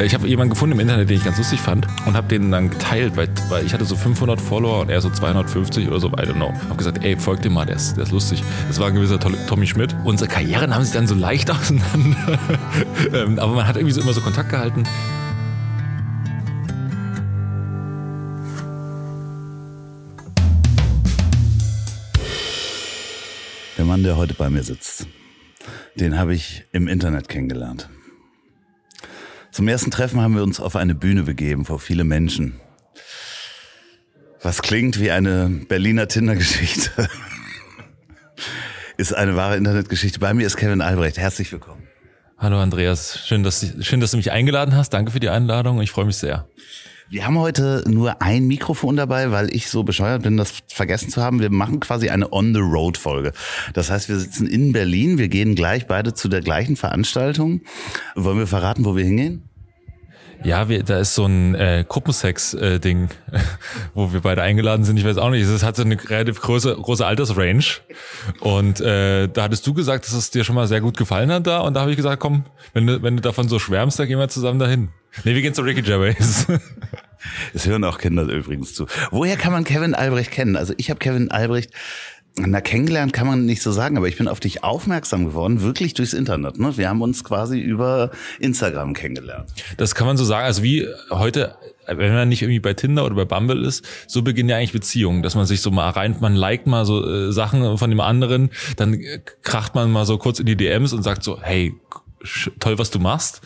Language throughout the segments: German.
Ich habe jemanden gefunden im Internet, den ich ganz lustig fand und habe den dann geteilt, weil, weil ich hatte so 500 Follower und er so 250 oder so, I don't know. Hab gesagt, ey, folgt dem mal, der ist, der ist lustig. Das war ein gewisser Tommy Schmidt. Unsere Karrieren haben sich dann so leicht auseinander. Ähm, aber man hat irgendwie so immer so Kontakt gehalten. Der Mann, der heute bei mir sitzt, den habe ich im Internet kennengelernt. Zum ersten Treffen haben wir uns auf eine Bühne begeben vor viele Menschen. Was klingt wie eine Berliner Tinder-Geschichte, ist eine wahre Internetgeschichte. Bei mir ist Kevin Albrecht. Herzlich willkommen. Hallo Andreas, schön dass, schön, dass du mich eingeladen hast. Danke für die Einladung. Ich freue mich sehr. Wir haben heute nur ein Mikrofon dabei, weil ich so bescheuert bin, das vergessen zu haben. Wir machen quasi eine On-the-Road-Folge. Das heißt, wir sitzen in Berlin. Wir gehen gleich beide zu der gleichen Veranstaltung. Wollen wir verraten, wo wir hingehen? Ja, wir, da ist so ein äh, Gruppensex-Ding, äh, wo wir beide eingeladen sind. Ich weiß auch nicht, es hat so eine relativ große, große Altersrange. Und äh, da hattest du gesagt, dass es dir schon mal sehr gut gefallen hat da. Und da habe ich gesagt, komm, wenn du, wenn du davon so schwärmst, dann gehen wir zusammen dahin. Nee, wir gehen zu Ricky Gervais. Es hören auch Kinder übrigens zu. Woher kann man Kevin Albrecht kennen? Also ich habe Kevin Albrecht na, kennengelernt kann man nicht so sagen, aber ich bin auf dich aufmerksam geworden, wirklich durchs Internet. Ne? Wir haben uns quasi über Instagram kennengelernt. Das kann man so sagen. Also wie heute, wenn man nicht irgendwie bei Tinder oder bei Bumble ist, so beginnen ja eigentlich Beziehungen, dass man sich so mal rein, man liked mal so äh, Sachen von dem anderen, dann kracht man mal so kurz in die DMs und sagt so, hey, toll, was du machst.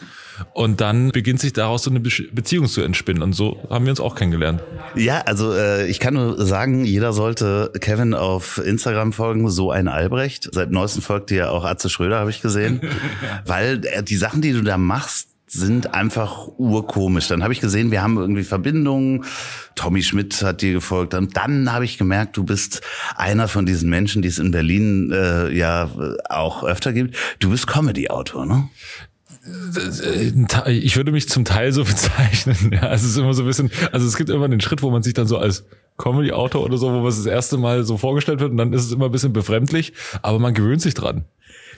Und dann beginnt sich daraus so eine Beziehung zu entspinnen. Und so haben wir uns auch kennengelernt. Ja, also äh, ich kann nur sagen, jeder sollte Kevin auf Instagram folgen, so ein Albrecht. Seit neuestem folgt dir auch Atze Schröder, habe ich gesehen. Weil äh, die Sachen, die du da machst, sind einfach urkomisch. Dann habe ich gesehen, wir haben irgendwie Verbindungen. Tommy Schmidt hat dir gefolgt. Und dann habe ich gemerkt, du bist einer von diesen Menschen, die es in Berlin äh, ja auch öfter gibt. Du bist Comedy-Autor, ne? Ich würde mich zum Teil so bezeichnen. Ja, es ist immer so ein bisschen, also es gibt immer den Schritt, wo man sich dann so als Comedy-Autor oder so, wo man es das erste Mal so vorgestellt wird und dann ist es immer ein bisschen befremdlich, aber man gewöhnt sich dran.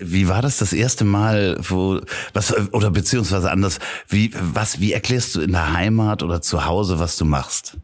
Wie war das das erste Mal, wo was oder beziehungsweise anders? Wie was? Wie erklärst du in der Heimat oder zu Hause, was du machst?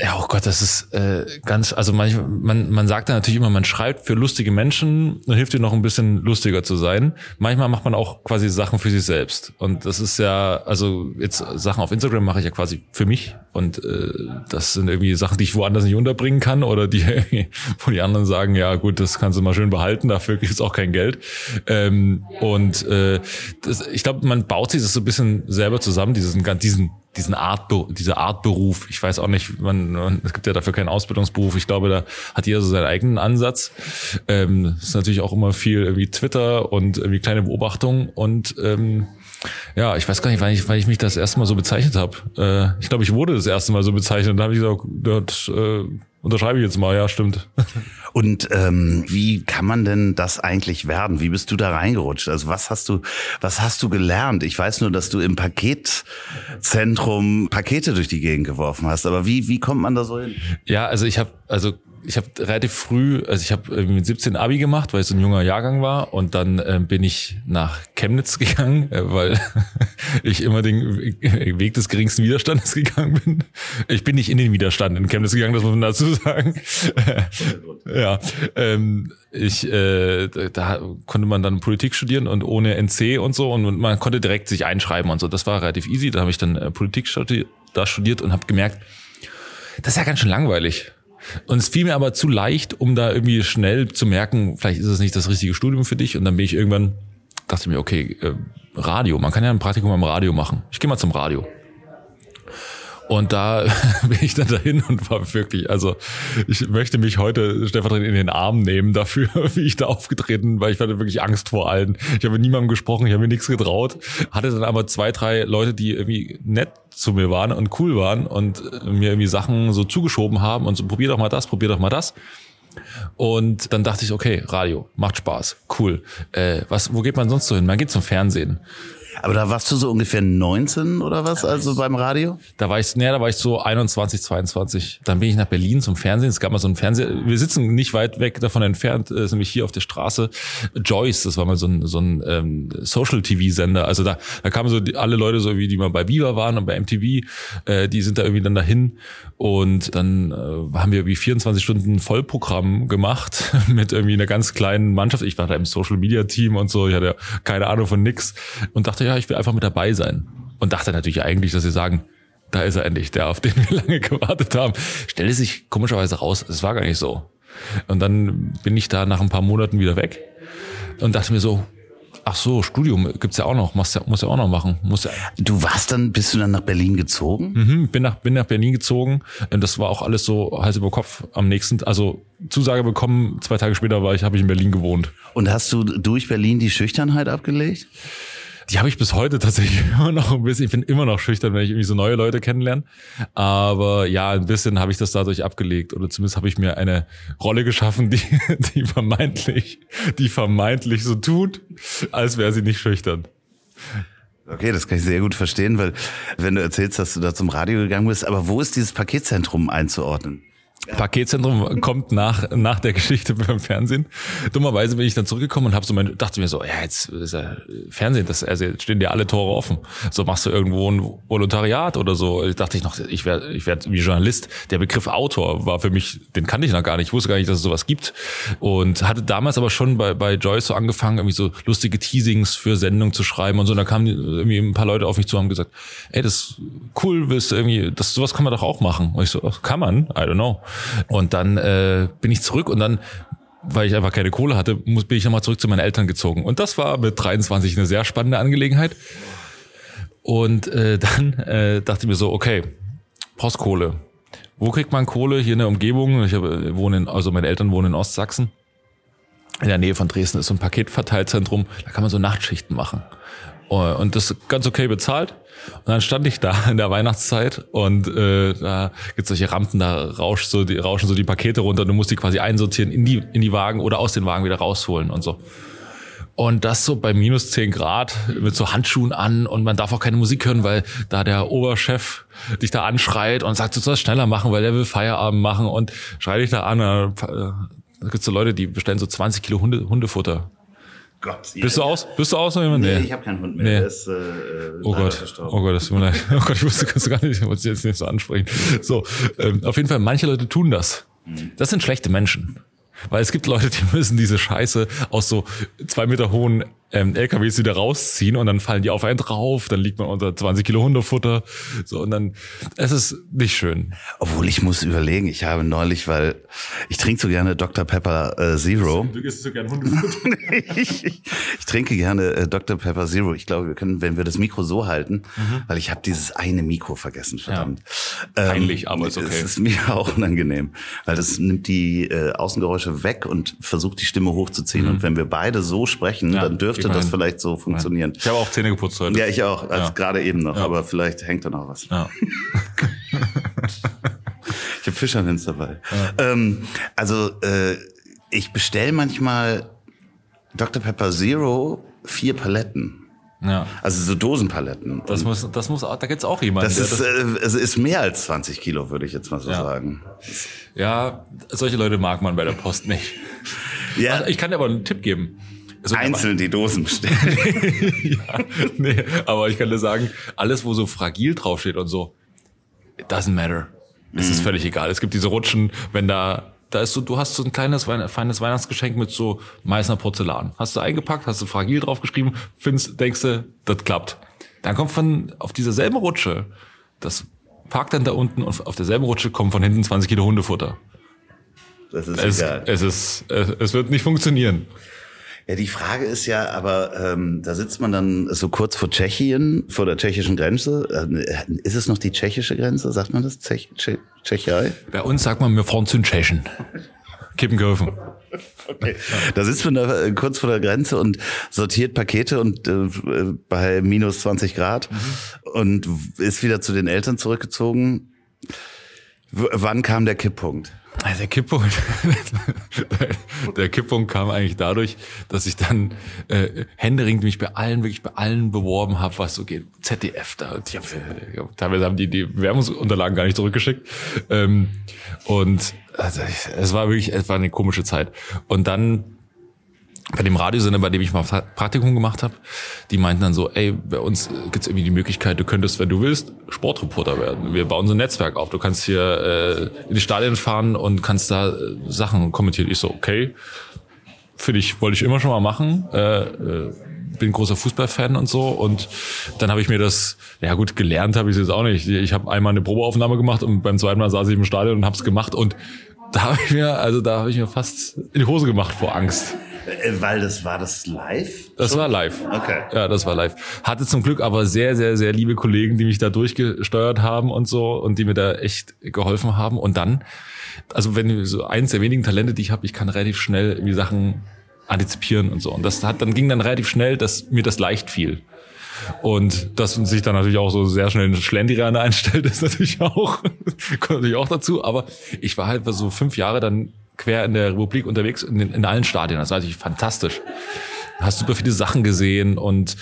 Ja, oh Gott, das ist äh, ganz, also manchmal, man, man sagt da natürlich immer, man schreibt für lustige Menschen und hilft dir noch ein bisschen lustiger zu sein. Manchmal macht man auch quasi Sachen für sich selbst. Und das ist ja, also jetzt Sachen auf Instagram mache ich ja quasi für mich. Und äh, das sind irgendwie Sachen, die ich woanders nicht unterbringen kann oder die, wo die anderen sagen, ja gut, das kannst du mal schön behalten, dafür gibt's auch kein Geld. Ähm, und äh, das, ich glaube, man baut sich das so ein bisschen selber zusammen, diesen, diesen diesen Art, diese Art Beruf. Ich weiß auch nicht, man, man, es gibt ja dafür keinen Ausbildungsberuf. Ich glaube, da hat jeder so seinen eigenen Ansatz. Ähm, ist natürlich auch immer viel irgendwie Twitter und irgendwie kleine Beobachtungen und ähm, ja, ich weiß gar nicht, wann ich, wann ich mich das erste Mal so bezeichnet habe. Äh, ich glaube, ich wurde das erste Mal so bezeichnet. Und da habe ich gesagt, das äh, unterschreibe ich jetzt mal. Ja, stimmt. Und ähm, wie kann man denn das eigentlich werden? Wie bist du da reingerutscht? Also was hast du, was hast du gelernt? Ich weiß nur, dass du im Paketzentrum Pakete durch die Gegend geworfen hast. Aber wie, wie kommt man da so hin? Ja, also ich habe, also ich habe relativ früh, also ich habe mit 17 Abi gemacht, weil ich so ein junger Jahrgang war und dann äh, bin ich nach Chemnitz gegangen, äh, weil ich immer den Weg des geringsten Widerstandes gegangen bin. Ich bin nicht in den Widerstand in Chemnitz gegangen, das muss man dazu sagen. ja, ähm, ich äh, da konnte man dann Politik studieren und ohne NC und so und man konnte direkt sich einschreiben und so. Das war relativ easy. Da habe ich dann äh, Politik studiert, da studiert und habe gemerkt, das ist ja ganz schön langweilig. Und es fiel mir aber zu leicht, um da irgendwie schnell zu merken, vielleicht ist es nicht das richtige Studium für dich. Und dann bin ich irgendwann, dachte mir, okay, äh, Radio, man kann ja ein Praktikum am Radio machen. Ich gehe mal zum Radio. Und da bin ich dann dahin und war wirklich, also ich möchte mich heute stellvertretend in den Arm nehmen dafür, wie ich da aufgetreten, weil ich hatte wirklich Angst vor allen. Ich habe mit niemandem gesprochen, ich habe mir nichts getraut, hatte dann aber zwei, drei Leute, die irgendwie nett zu mir waren und cool waren und mir irgendwie Sachen so zugeschoben haben und so, probier doch mal das, probier doch mal das. Und dann dachte ich, okay, Radio, macht Spaß, cool. Äh, was, wo geht man sonst so hin? Man geht zum Fernsehen. Aber da warst du so ungefähr 19 oder was, also beim Radio? Da war ich, nee, da war ich so 21, 22. Dann bin ich nach Berlin zum Fernsehen. Es gab mal so ein Fernseher. Wir sitzen nicht weit weg davon entfernt, ist nämlich hier auf der Straße. Joyce, das war mal so ein, so ein ähm, Social-TV-Sender. Also da, da kamen so die, alle Leute so, wie die mal bei Viva waren und bei MTV, äh, die sind da irgendwie dann dahin. Und dann äh, haben wir wie 24 Stunden Vollprogramm gemacht mit irgendwie einer ganz kleinen Mannschaft. Ich war da im Social-Media-Team und so. Ich hatte keine Ahnung von nix und dachte, ja, ich will einfach mit dabei sein. Und dachte natürlich eigentlich, dass sie sagen, da ist er endlich, der, auf den wir lange gewartet haben. Stellte sich komischerweise raus, es war gar nicht so. Und dann bin ich da nach ein paar Monaten wieder weg und dachte mir so, ach so, Studium gibt's ja auch noch, muss ja, muss ja auch noch machen. Muss ja. Du warst dann, bist du dann nach Berlin gezogen? Mhm, bin nach, bin nach Berlin gezogen. Und das war auch alles so Hals über Kopf am nächsten, also Zusage bekommen, zwei Tage später war ich, habe ich in Berlin gewohnt. Und hast du durch Berlin die Schüchternheit abgelegt? Die habe ich bis heute tatsächlich immer noch ein bisschen. Ich bin immer noch schüchtern, wenn ich irgendwie so neue Leute kennenlerne. Aber ja, ein bisschen habe ich das dadurch abgelegt. Oder zumindest habe ich mir eine Rolle geschaffen, die, die vermeintlich, die vermeintlich so tut, als wäre sie nicht schüchtern. Okay, das kann ich sehr gut verstehen, weil wenn du erzählst, dass du da zum Radio gegangen bist, aber wo ist dieses Paketzentrum einzuordnen? Paketzentrum kommt nach, nach der Geschichte beim Fernsehen. Dummerweise bin ich dann zurückgekommen und habe so mein, dachte mir so, ja, jetzt ist ja Fernsehen, das, also jetzt stehen dir alle Tore offen. So machst du irgendwo ein Volontariat oder so. Ich dachte ich noch, ich werde ich werd wie Journalist. Der Begriff Autor war für mich, den kannte ich noch gar nicht. Ich wusste gar nicht, dass es sowas gibt. Und hatte damals aber schon bei, bei Joyce so angefangen, irgendwie so lustige Teasings für Sendungen zu schreiben und so. Und da kamen irgendwie ein paar Leute auf mich zu und haben gesagt, ey, das ist cool, willst du irgendwie, das, sowas kann man doch auch machen. Und ich so, kann man? I don't know. Und dann äh, bin ich zurück und dann weil ich einfach keine Kohle hatte, muss, bin ich nochmal zurück zu meinen Eltern gezogen. Und das war mit 23 eine sehr spannende Angelegenheit. Und äh, dann äh, dachte ich mir so, okay, brauchst Kohle. Wo kriegt man Kohle? Hier in der Umgebung. Ich habe, wohne in, also meine Eltern wohnen in Ostsachsen. In der Nähe von Dresden ist so ein Paketverteilzentrum. Da kann man so Nachtschichten machen. Und das ganz okay bezahlt. Und dann stand ich da in der Weihnachtszeit und äh, da gibt's solche Rampen, da rauscht so die, rauschen so die Pakete runter und du musst die quasi einsortieren in die, in die Wagen oder aus den Wagen wieder rausholen und so. Und das so bei minus zehn Grad mit so Handschuhen an und man darf auch keine Musik hören, weil da der Oberchef dich da anschreit und sagt, du sollst schneller machen, weil der will Feierabend machen und schreit dich da an. Da gibt's so Leute, die bestellen so 20 Kilo Hunde, Hundefutter Gott. Bist du aus? Bist du aus oder jemand? Nee, nee. ich habe keinen Hund mehr. Nee. Der ist, äh, oh Gott. Oh Gott, das tut mir leid. Oh Gott, ich wusste, kannst du gar nicht, ich wollte jetzt nicht so ansprechen. So, ähm, auf jeden Fall, manche Leute tun das. Mhm. Das sind schlechte Menschen. Weil es gibt Leute, die müssen diese Scheiße aus so zwei Meter hohen ähm, LKWs wieder rausziehen und dann fallen die auf einen drauf, dann liegt man unter 20 Kilo Hundefutter. So, und dann, es ist nicht schön. Obwohl ich muss überlegen, ich habe neulich, weil ich trinke so gerne Dr. Pepper äh, Zero. Du isst so gerne Hundefutter. ich, ich, ich, trinke gerne äh, Dr. Pepper Zero. Ich glaube, wir können, wenn wir das Mikro so halten, mhm. weil ich habe dieses eine Mikro vergessen, verdammt. Ja. Peinlich, ähm, aber ist okay. Es ist mir auch unangenehm, weil das nimmt die äh, Außengeräusche weg und versucht die Stimme hochzuziehen. Mhm. Und wenn wir beide so sprechen, ja. dann dürfen dürfte das vielleicht so funktionieren. Ich habe auch Zähne geputzt heute. Ja, ich auch, also ja. gerade eben noch, ja. aber vielleicht hängt da noch was. Ja. ich habe Fischermins dabei. Ähm, also äh, ich bestelle manchmal Dr. Pepper Zero vier Paletten. Ja. Also so Dosenpaletten. Das muss, das muss, da gibt's auch jemanden. Das ist, das äh, es ist mehr als 20 Kilo, würde ich jetzt mal so ja. sagen. Ja, solche Leute mag man bei der Post nicht. Ja. Also ich kann dir aber einen Tipp geben. Also, Einzeln die Dosen bestellen. ja, nee, aber ich kann dir sagen, alles, wo so fragil draufsteht und so, it doesn't matter. Es mm. ist mhm. völlig egal. Es gibt diese Rutschen, wenn da, da ist so, du hast so ein kleines, feines Weihnachtsgeschenk mit so Meißner Porzellan. Hast du eingepackt, hast du fragil draufgeschrieben, findest, denkst du, das klappt. Dann kommt von, auf dieser selben Rutsche, das parkt dann da unten und auf derselben Rutsche kommen von hinten 20 Kilo Hundefutter. Das ist es, egal. Es ist, es, es wird nicht funktionieren. Ja, die Frage ist ja, aber ähm, da sitzt man dann so kurz vor Tschechien, vor der tschechischen Grenze. Äh, ist es noch die tschechische Grenze? Sagt man das? Tschech, Tschech, Tschechei? Bei uns sagt man, wir fahren zu den Tschechen. Kippenköfen. Okay. Da sitzt man da äh, kurz vor der Grenze und sortiert Pakete und äh, bei minus 20 Grad mhm. und ist wieder zu den Eltern zurückgezogen. Wann kam der Kipppunkt? Der Kipppunkt, der Kipppunkt kam eigentlich dadurch, dass ich dann äh, händeringend mich bei allen, wirklich bei allen beworben habe, was so geht. ZDF da. Ich hab, äh, teilweise haben die die Bewerbungsunterlagen gar nicht zurückgeschickt. Ähm, und also, es war wirklich, es war eine komische Zeit. Und dann bei dem Radiosender, bei dem ich mal Praktikum gemacht habe, die meinten dann so, ey, bei uns gibt's irgendwie die Möglichkeit, du könntest, wenn du willst, Sportreporter werden. Wir bauen so ein Netzwerk auf. Du kannst hier äh, in die Stadien fahren und kannst da äh, Sachen kommentieren. Ich so, okay, finde ich, wollte ich immer schon mal machen. Äh, äh, bin großer Fußballfan und so. Und dann habe ich mir das, ja gut, gelernt habe ich es jetzt auch nicht. Ich habe einmal eine Probeaufnahme gemacht und beim zweiten Mal saß ich im Stadion und habe es gemacht. Und da habe ich mir, also da habe ich mir fast in die Hose gemacht vor Angst. Äh, weil das war das live? Das schon? war live. Okay. Ja, das war live. Hatte zum Glück aber sehr, sehr, sehr liebe Kollegen, die mich da durchgesteuert haben und so und die mir da echt geholfen haben. Und dann, also wenn so eins der wenigen Talente, die ich habe, ich kann relativ schnell irgendwie Sachen antizipieren und so. Und das hat, dann ging dann relativ schnell, dass mir das leicht fiel. Und dass sich dann natürlich auch so sehr schnell ein Schlendrian einstellt, ist natürlich auch, kommt natürlich auch dazu. Aber ich war halt so fünf Jahre dann quer in der Republik unterwegs, in, in allen Stadien. Das war natürlich fantastisch. Hast super viele Sachen gesehen und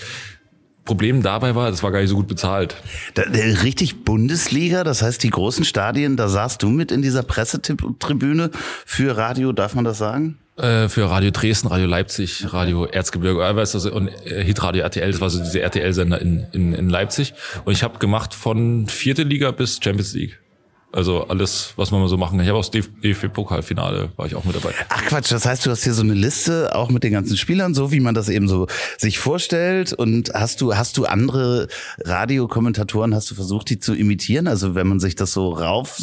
Problem dabei war, das war gar nicht so gut bezahlt. Da, richtig Bundesliga, das heißt die großen Stadien, da saßt du mit in dieser Pressetribüne für Radio, darf man das sagen? Äh, für Radio Dresden, Radio Leipzig, Radio Erzgebirge Eiweiß also, und äh, Hitradio RTL, das war so diese RTL-Sender in, in, in Leipzig. Und ich habe gemacht von vierte Liga bis Champions League. Also alles, was man mal so machen kann. Ich habe auch das DFB-Pokalfinale, war ich auch mit dabei. Ach Quatsch, das heißt, du hast hier so eine Liste, auch mit den ganzen Spielern, so wie man das eben so sich vorstellt. Und hast du, hast du andere Radiokommentatoren, hast du versucht, die zu imitieren? Also wenn man sich das so rauf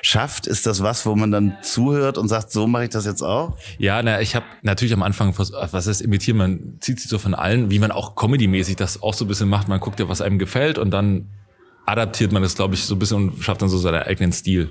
schafft, ist das was, wo man dann zuhört und sagt, so mache ich das jetzt auch? Ja, na, ich habe natürlich am Anfang, was heißt imitieren, man zieht sich so von allen, wie man auch comedymäßig das auch so ein bisschen macht. Man guckt ja, was einem gefällt und dann adaptiert man das, glaube ich, so ein bisschen und schafft dann so seinen eigenen Stil,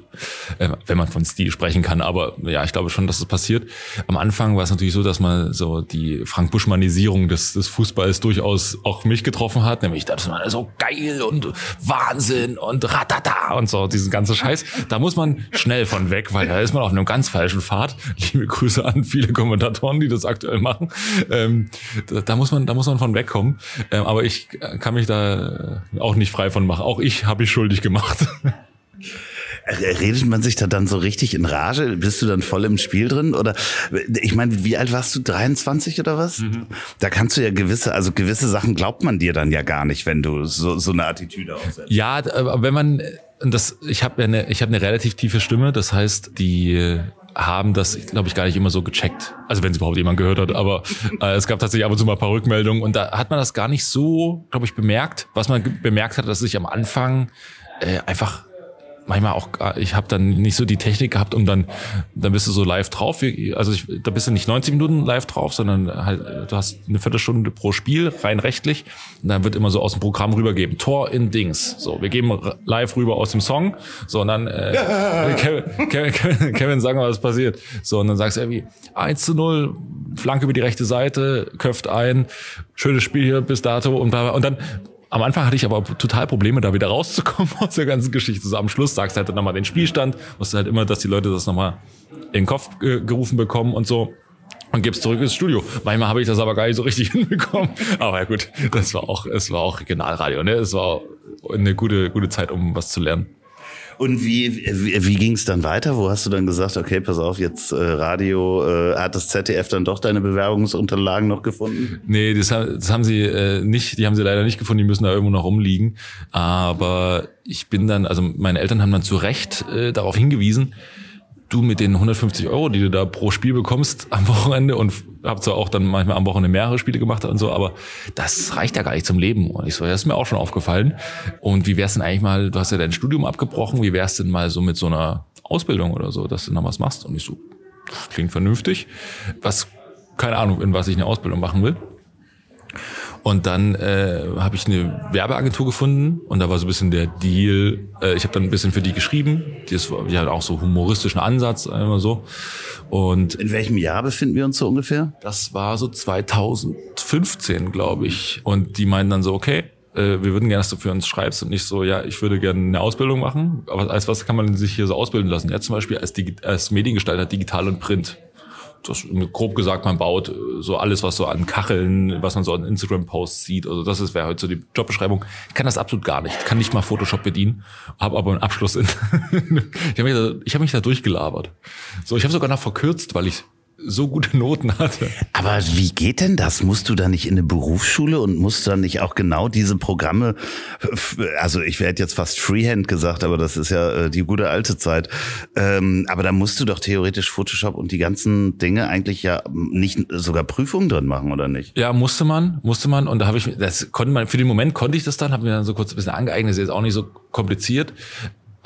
äh, wenn man von Stil sprechen kann. Aber ja, ich glaube schon, dass das passiert. Am Anfang war es natürlich so, dass man so die Frank Buschmannisierung des, des Fußballs durchaus auch mich getroffen hat, nämlich das war so geil und Wahnsinn und ratata und so, diesen ganzen Scheiß. Da muss man schnell von weg, weil da ist man auf einem ganz falschen Pfad. Liebe Grüße an viele Kommentatoren, die das aktuell machen. Ähm, da, da, muss man, da muss man von wegkommen. Ähm, aber ich kann mich da auch nicht frei von machen. Auch ich habe ich schuldig gemacht. Redet man sich da dann so richtig in Rage? Bist du dann voll im Spiel drin? Oder ich meine, wie alt warst du? 23 oder was? Mhm. Da kannst du ja gewisse, also gewisse Sachen glaubt man dir dann ja gar nicht, wenn du so, so eine Attitüde aufsetzt. Ja, aber wenn man das, ich habe eine, ich habe eine relativ tiefe Stimme, das heißt, die haben das, glaube ich, gar nicht immer so gecheckt. Also wenn es überhaupt jemand gehört hat, aber äh, es gab tatsächlich ab und zu mal ein paar Rückmeldungen und da hat man das gar nicht so, glaube ich, bemerkt. Was man bemerkt hat, dass ich am Anfang äh, einfach manchmal auch, ich habe dann nicht so die Technik gehabt, um dann, dann bist du so live drauf. Also ich, da bist du nicht 90 Minuten live drauf, sondern halt, du hast eine Viertelstunde pro Spiel, rein rechtlich. Und dann wird immer so aus dem Programm rübergeben. Tor in Dings. So, wir geben live rüber aus dem Song. So, und dann äh, Kevin, Kevin, Kevin, sagen wir, was passiert. So, und dann sagst du irgendwie 1 zu 0, Flanke über die rechte Seite, köpft ein, schönes Spiel hier bis dato und, und dann am Anfang hatte ich aber total Probleme, da wieder rauszukommen aus der ganzen Geschichte. So am Schluss sagst du halt dann nochmal den Spielstand, musst du halt immer, dass die Leute das nochmal in den Kopf äh, gerufen bekommen und so. Und gibst zurück ins Studio. Manchmal habe ich das aber gar nicht so richtig hinbekommen. Aber ja gut, das war auch, es war auch Regionalradio, ne? Es war eine gute, gute Zeit, um was zu lernen. Und wie, wie, wie ging es dann weiter? Wo hast du dann gesagt, okay, pass auf, jetzt äh, Radio, äh, hat das ZDF dann doch deine Bewerbungsunterlagen noch gefunden? Nee, das, das haben sie äh, nicht, die haben sie leider nicht gefunden, die müssen da irgendwo noch rumliegen. Aber ich bin dann, also meine Eltern haben dann zu Recht äh, darauf hingewiesen, du mit den 150 Euro, die du da pro Spiel bekommst am Wochenende und hab zwar auch dann manchmal am Wochenende mehrere Spiele gemacht und so, aber das reicht ja gar nicht zum Leben. Und ich so, das ist mir auch schon aufgefallen. Und wie wär's denn eigentlich mal, du hast ja dein Studium abgebrochen, wie wär's denn mal so mit so einer Ausbildung oder so, dass du noch was machst? Und ich so, klingt vernünftig. Was, keine Ahnung, in was ich eine Ausbildung machen will. Und dann äh, habe ich eine Werbeagentur gefunden und da war so ein bisschen der Deal. Äh, ich habe dann ein bisschen für die geschrieben. Das war ja auch so humoristischen Ansatz, immer so. Und in welchem Jahr befinden wir uns so ungefähr? Das war so 2015, glaube ich. Und die meinten dann so, okay, äh, wir würden gerne, dass du für uns schreibst und nicht so, ja, ich würde gerne eine Ausbildung machen, aber als was kann man sich hier so ausbilden lassen? Ja, zum Beispiel als, Digi als Mediengestalter digital und Print. Das, grob gesagt, man baut äh, so alles, was so an Kacheln, was man so an Instagram-Posts sieht. Also das ist wäre heute so die Jobbeschreibung. Ich kann das absolut gar nicht. Kann nicht mal Photoshop bedienen, habe aber einen Abschluss in. ich habe mich, hab mich da durchgelabert. So, ich habe sogar noch verkürzt, weil ich so gute Noten hatte. Aber wie geht denn das? Musst du da nicht in eine Berufsschule und musst du dann nicht auch genau diese Programme, also ich werde jetzt fast Freehand gesagt, aber das ist ja äh, die gute alte Zeit. Ähm, aber da musst du doch theoretisch Photoshop und die ganzen Dinge eigentlich ja nicht sogar Prüfungen drin machen, oder nicht? Ja, musste man, musste man. Und da habe ich, das konnte man, für den Moment konnte ich das dann, habe mir dann so kurz ein bisschen angeeignet, ist jetzt auch nicht so kompliziert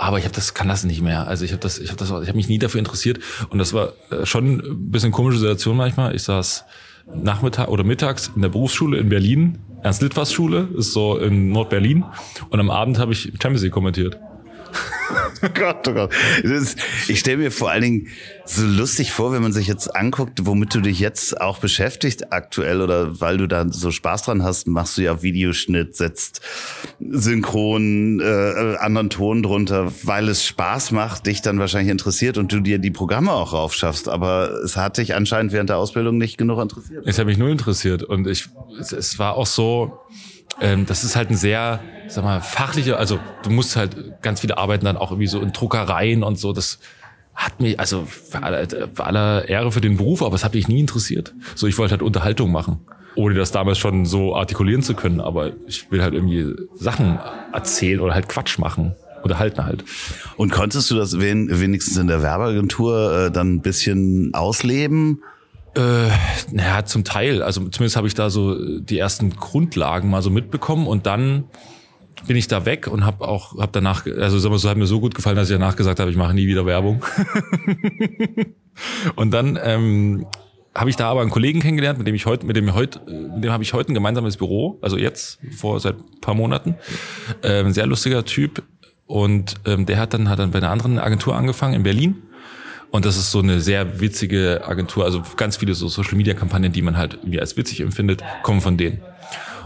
aber ich habe das kann das nicht mehr. Also ich habe das ich habe das ich habe mich nie dafür interessiert und das war äh, schon ein bisschen komische Situation manchmal. Ich saß Nachmittag oder mittags in der Berufsschule in Berlin, Ernst Litwas Schule, ist so in Nordberlin und am Abend habe ich Champions League kommentiert. Oh Gott, oh Gott. Ist, ich stelle mir vor allen Dingen so lustig vor, wenn man sich jetzt anguckt, womit du dich jetzt auch beschäftigt aktuell oder weil du da so Spaß dran hast, machst du ja Videoschnitt, setzt synchron, äh, anderen Ton drunter, weil es Spaß macht, dich dann wahrscheinlich interessiert und du dir die Programme auch raufschaffst. Aber es hat dich anscheinend während der Ausbildung nicht genug interessiert. Es hat mich nur interessiert und ich, es, es war auch so, ähm, das ist halt ein sehr, sag mal, fachlicher, also du musst halt ganz viele Arbeiten dann auch irgendwie so in Druckereien und so, das hat mich, also für aller, für aller Ehre für den Beruf, aber es hat mich nie interessiert. So, ich wollte halt Unterhaltung machen, ohne das damals schon so artikulieren zu können, aber ich will halt irgendwie Sachen erzählen oder halt Quatsch machen unterhalten halt. Und konntest du das wenigstens in der Werbeagentur äh, dann ein bisschen ausleben? Äh, naja, zum Teil. Also zumindest habe ich da so die ersten Grundlagen mal so mitbekommen und dann bin ich da weg und habe auch hab danach also sagen wir so hat mir so gut gefallen, dass ich danach gesagt habe, ich mache nie wieder Werbung. und dann ähm, habe ich da aber einen Kollegen kennengelernt, mit dem ich heute mit dem heute mit dem habe ich heute ein gemeinsames Büro, also jetzt vor seit paar Monaten. Ähm, sehr lustiger Typ und ähm, der hat dann hat dann bei einer anderen Agentur angefangen in Berlin und das ist so eine sehr witzige Agentur. Also ganz viele so Social Media Kampagnen, die man halt irgendwie als witzig empfindet, kommen von denen.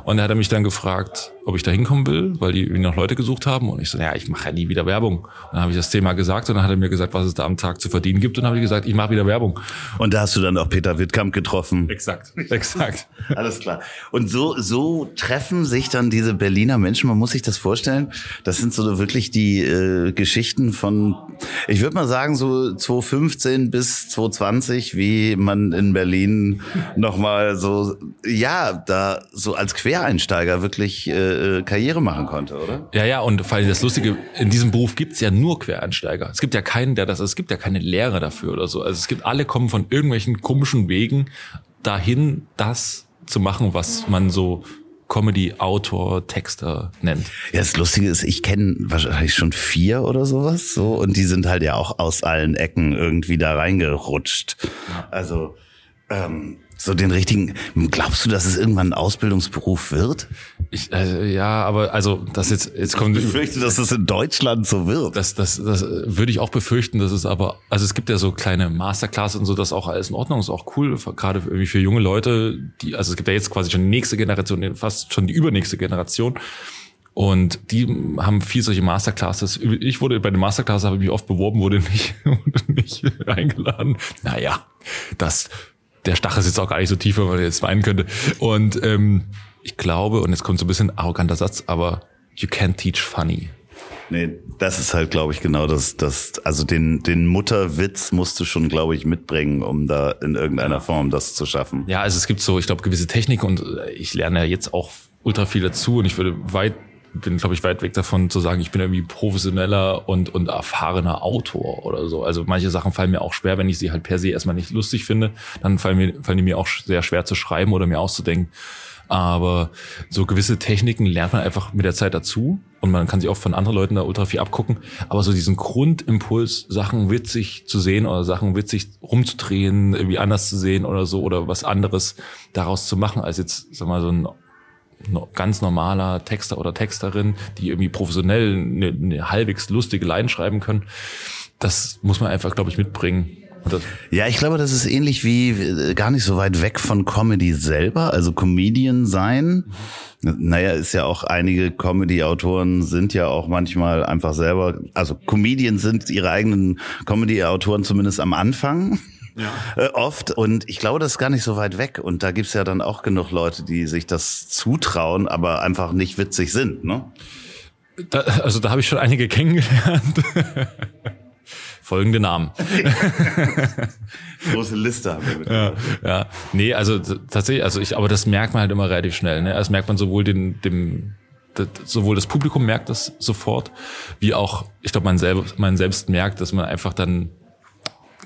Und er hat mich dann gefragt, ob ich da hinkommen will, weil die noch Leute gesucht haben. Und ich so, ja, ich mache ja nie wieder Werbung. Und dann habe ich das Thema gesagt und dann hat er mir gesagt, was es da am Tag zu verdienen gibt. Und dann habe ich gesagt, ich mache wieder Werbung. Und da hast du dann auch Peter Wittkamp getroffen. Exakt, exakt. Alles klar. Und so, so treffen sich dann diese Berliner Menschen. Man muss sich das vorstellen. Das sind so wirklich die äh, Geschichten von, ich würde mal sagen, so 2015 bis 2020, wie man in Berlin nochmal so, ja, da so als Quereinsteiger wirklich äh, Karriere machen konnte, oder? Ja, ja, und vor allem das Lustige, in diesem Beruf gibt's ja nur Quereinsteiger. Es gibt ja keinen, der das, es gibt ja keine Lehre dafür oder so. Also es gibt, alle kommen von irgendwelchen komischen Wegen dahin, das zu machen, was man so Comedy, Autor, Texter nennt. Ja, das Lustige ist, ich kenne wahrscheinlich schon vier oder sowas, so, und die sind halt ja auch aus allen Ecken irgendwie da reingerutscht. Ja. Also, ähm, so den richtigen. Glaubst du, dass es irgendwann ein Ausbildungsberuf wird? Ich, äh, ja, aber also das jetzt jetzt kommt. Ich befürchte, dass es in Deutschland so wird. Das, das, das würde ich auch befürchten, dass es aber also es gibt ja so kleine Masterclass und so, das auch alles in Ordnung ist auch cool, gerade irgendwie für junge Leute, die also es gibt ja jetzt quasi schon die nächste Generation, fast schon die übernächste Generation. Und die haben viel solche Masterclasses. Ich wurde bei den Masterclasses habe ich mich oft beworben, wurde nicht, wurde nicht eingeladen. Naja, das der Stachel sitzt auch gar nicht so tief, wenn man jetzt weinen könnte. Und ähm, ich glaube, und jetzt kommt so ein bisschen arroganter Satz, aber you can't teach funny. Nee, das ist halt, glaube ich, genau das, das, also den, den Mutterwitz musst du schon, glaube ich, mitbringen, um da in irgendeiner Form das zu schaffen. Ja, also es gibt so, ich glaube, gewisse Techniken und ich lerne ja jetzt auch ultra viel dazu und ich würde weit bin, glaube ich, weit weg davon zu sagen, ich bin irgendwie professioneller und, und erfahrener Autor oder so. Also manche Sachen fallen mir auch schwer, wenn ich sie halt per se erstmal nicht lustig finde. Dann fallen, mir, fallen die mir auch sehr schwer zu schreiben oder mir auszudenken. Aber so gewisse Techniken lernt man einfach mit der Zeit dazu und man kann sich auch von anderen Leuten da ultra viel abgucken. Aber so diesen Grundimpuls, Sachen witzig zu sehen oder Sachen witzig rumzudrehen, irgendwie anders zu sehen oder so oder was anderes daraus zu machen, als jetzt, sag mal, so ein ganz normaler Texter oder Texterin, die irgendwie professionell eine, eine halbwegs lustige Line schreiben können. Das muss man einfach, glaube ich, mitbringen. Ja, ich glaube, das ist ähnlich wie äh, gar nicht so weit weg von Comedy selber, also Comedian sein. Naja, ist ja auch einige Comedy-Autoren sind ja auch manchmal einfach selber, also Comedians sind ihre eigenen Comedy-Autoren zumindest am Anfang. Ja. Äh, oft. Und ich glaube, das ist gar nicht so weit weg. Und da gibt's ja dann auch genug Leute, die sich das zutrauen, aber einfach nicht witzig sind. Ne? Da, also da habe ich schon einige kennengelernt. Folgende Namen. Große Liste haben wir mit. Ja, ja. Nee, also tatsächlich, also ich, aber das merkt man halt immer relativ schnell. Ne? Das merkt man sowohl den, dem, das, sowohl das Publikum merkt das sofort, wie auch, ich glaube, man selbst, man selbst merkt, dass man einfach dann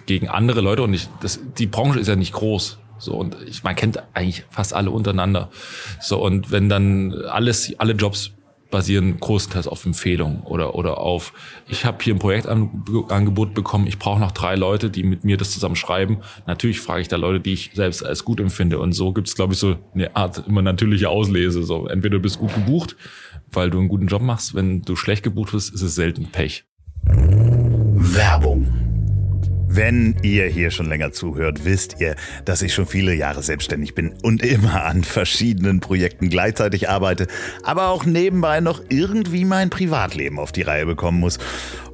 gegen andere Leute und ich, das, die Branche ist ja nicht groß. So, und ich, man kennt eigentlich fast alle untereinander. So, und wenn dann alles, alle Jobs basieren großteils auf Empfehlungen oder, oder auf, ich habe hier ein Projektangebot bekommen, ich brauche noch drei Leute, die mit mir das zusammen schreiben. Natürlich frage ich da Leute, die ich selbst als gut empfinde. Und so gibt es, glaube ich, so eine Art immer natürliche Auslese. So, entweder du bist gut gebucht, weil du einen guten Job machst. Wenn du schlecht gebucht bist, ist es selten Pech. Werbung wenn ihr hier schon länger zuhört, wisst ihr, dass ich schon viele Jahre selbstständig bin und immer an verschiedenen Projekten gleichzeitig arbeite, aber auch nebenbei noch irgendwie mein Privatleben auf die Reihe bekommen muss.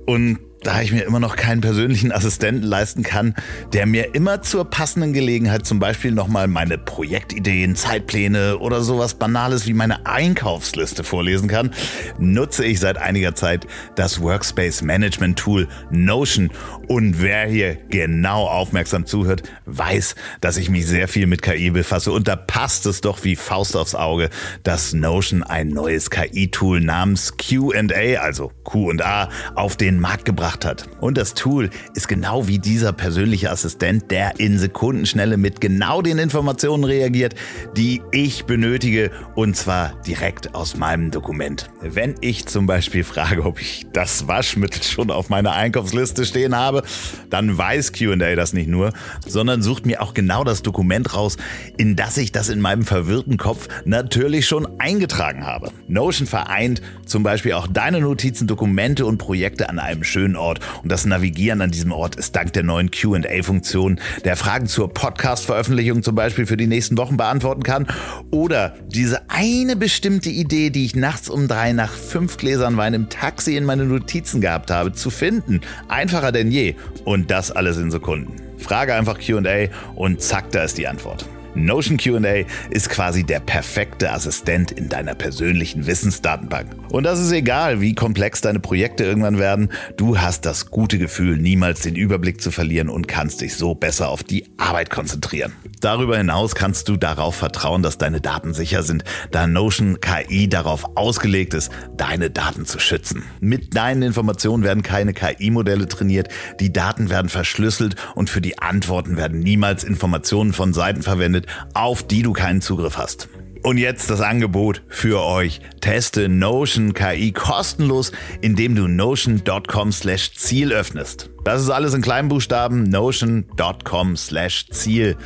Und da ich mir immer noch keinen persönlichen Assistenten leisten kann, der mir immer zur passenden Gelegenheit zum Beispiel nochmal meine Projektideen, Zeitpläne oder sowas Banales wie meine Einkaufsliste vorlesen kann, nutze ich seit einiger Zeit das Workspace Management Tool Notion. Und wer hier genau aufmerksam zuhört, weiß, dass ich mich sehr viel mit KI befasse. Und da passt es doch wie Faust aufs Auge, dass Notion ein neues KI-Tool namens QA, also Q&A, auf den Markt gebracht gemacht hat. Und das Tool ist genau wie dieser persönliche Assistent, der in Sekundenschnelle mit genau den Informationen reagiert, die ich benötige und zwar direkt aus meinem Dokument. Wenn ich zum Beispiel frage, ob ich das Waschmittel schon auf meiner Einkaufsliste stehen habe, dann weiß QA das nicht nur, sondern sucht mir auch genau das Dokument raus, in das ich das in meinem verwirrten Kopf natürlich schon eingetragen habe. Notion vereint zum Beispiel auch deine Notizen, Dokumente und Projekte an einem schönen Ort Ort. Und das Navigieren an diesem Ort ist dank der neuen QA-Funktion, der Fragen zur Podcast-Veröffentlichung zum Beispiel für die nächsten Wochen beantworten kann. Oder diese eine bestimmte Idee, die ich nachts um drei nach fünf Gläsern Wein im Taxi in meine Notizen gehabt habe, zu finden. Einfacher denn je. Und das alles in Sekunden. Frage einfach QA und zack, da ist die Antwort. Notion QA ist quasi der perfekte Assistent in deiner persönlichen Wissensdatenbank. Und das ist egal, wie komplex deine Projekte irgendwann werden. Du hast das gute Gefühl, niemals den Überblick zu verlieren und kannst dich so besser auf die Arbeit konzentrieren. Darüber hinaus kannst du darauf vertrauen, dass deine Daten sicher sind, da Notion KI darauf ausgelegt ist, deine Daten zu schützen. Mit deinen Informationen werden keine KI-Modelle trainiert, die Daten werden verschlüsselt und für die Antworten werden niemals Informationen von Seiten verwendet, auf die du keinen Zugriff hast. Und jetzt das Angebot für euch. Teste Notion KI kostenlos, indem du notion.com slash Ziel öffnest. Das ist alles in kleinen Buchstaben, notion.com slash Ziel.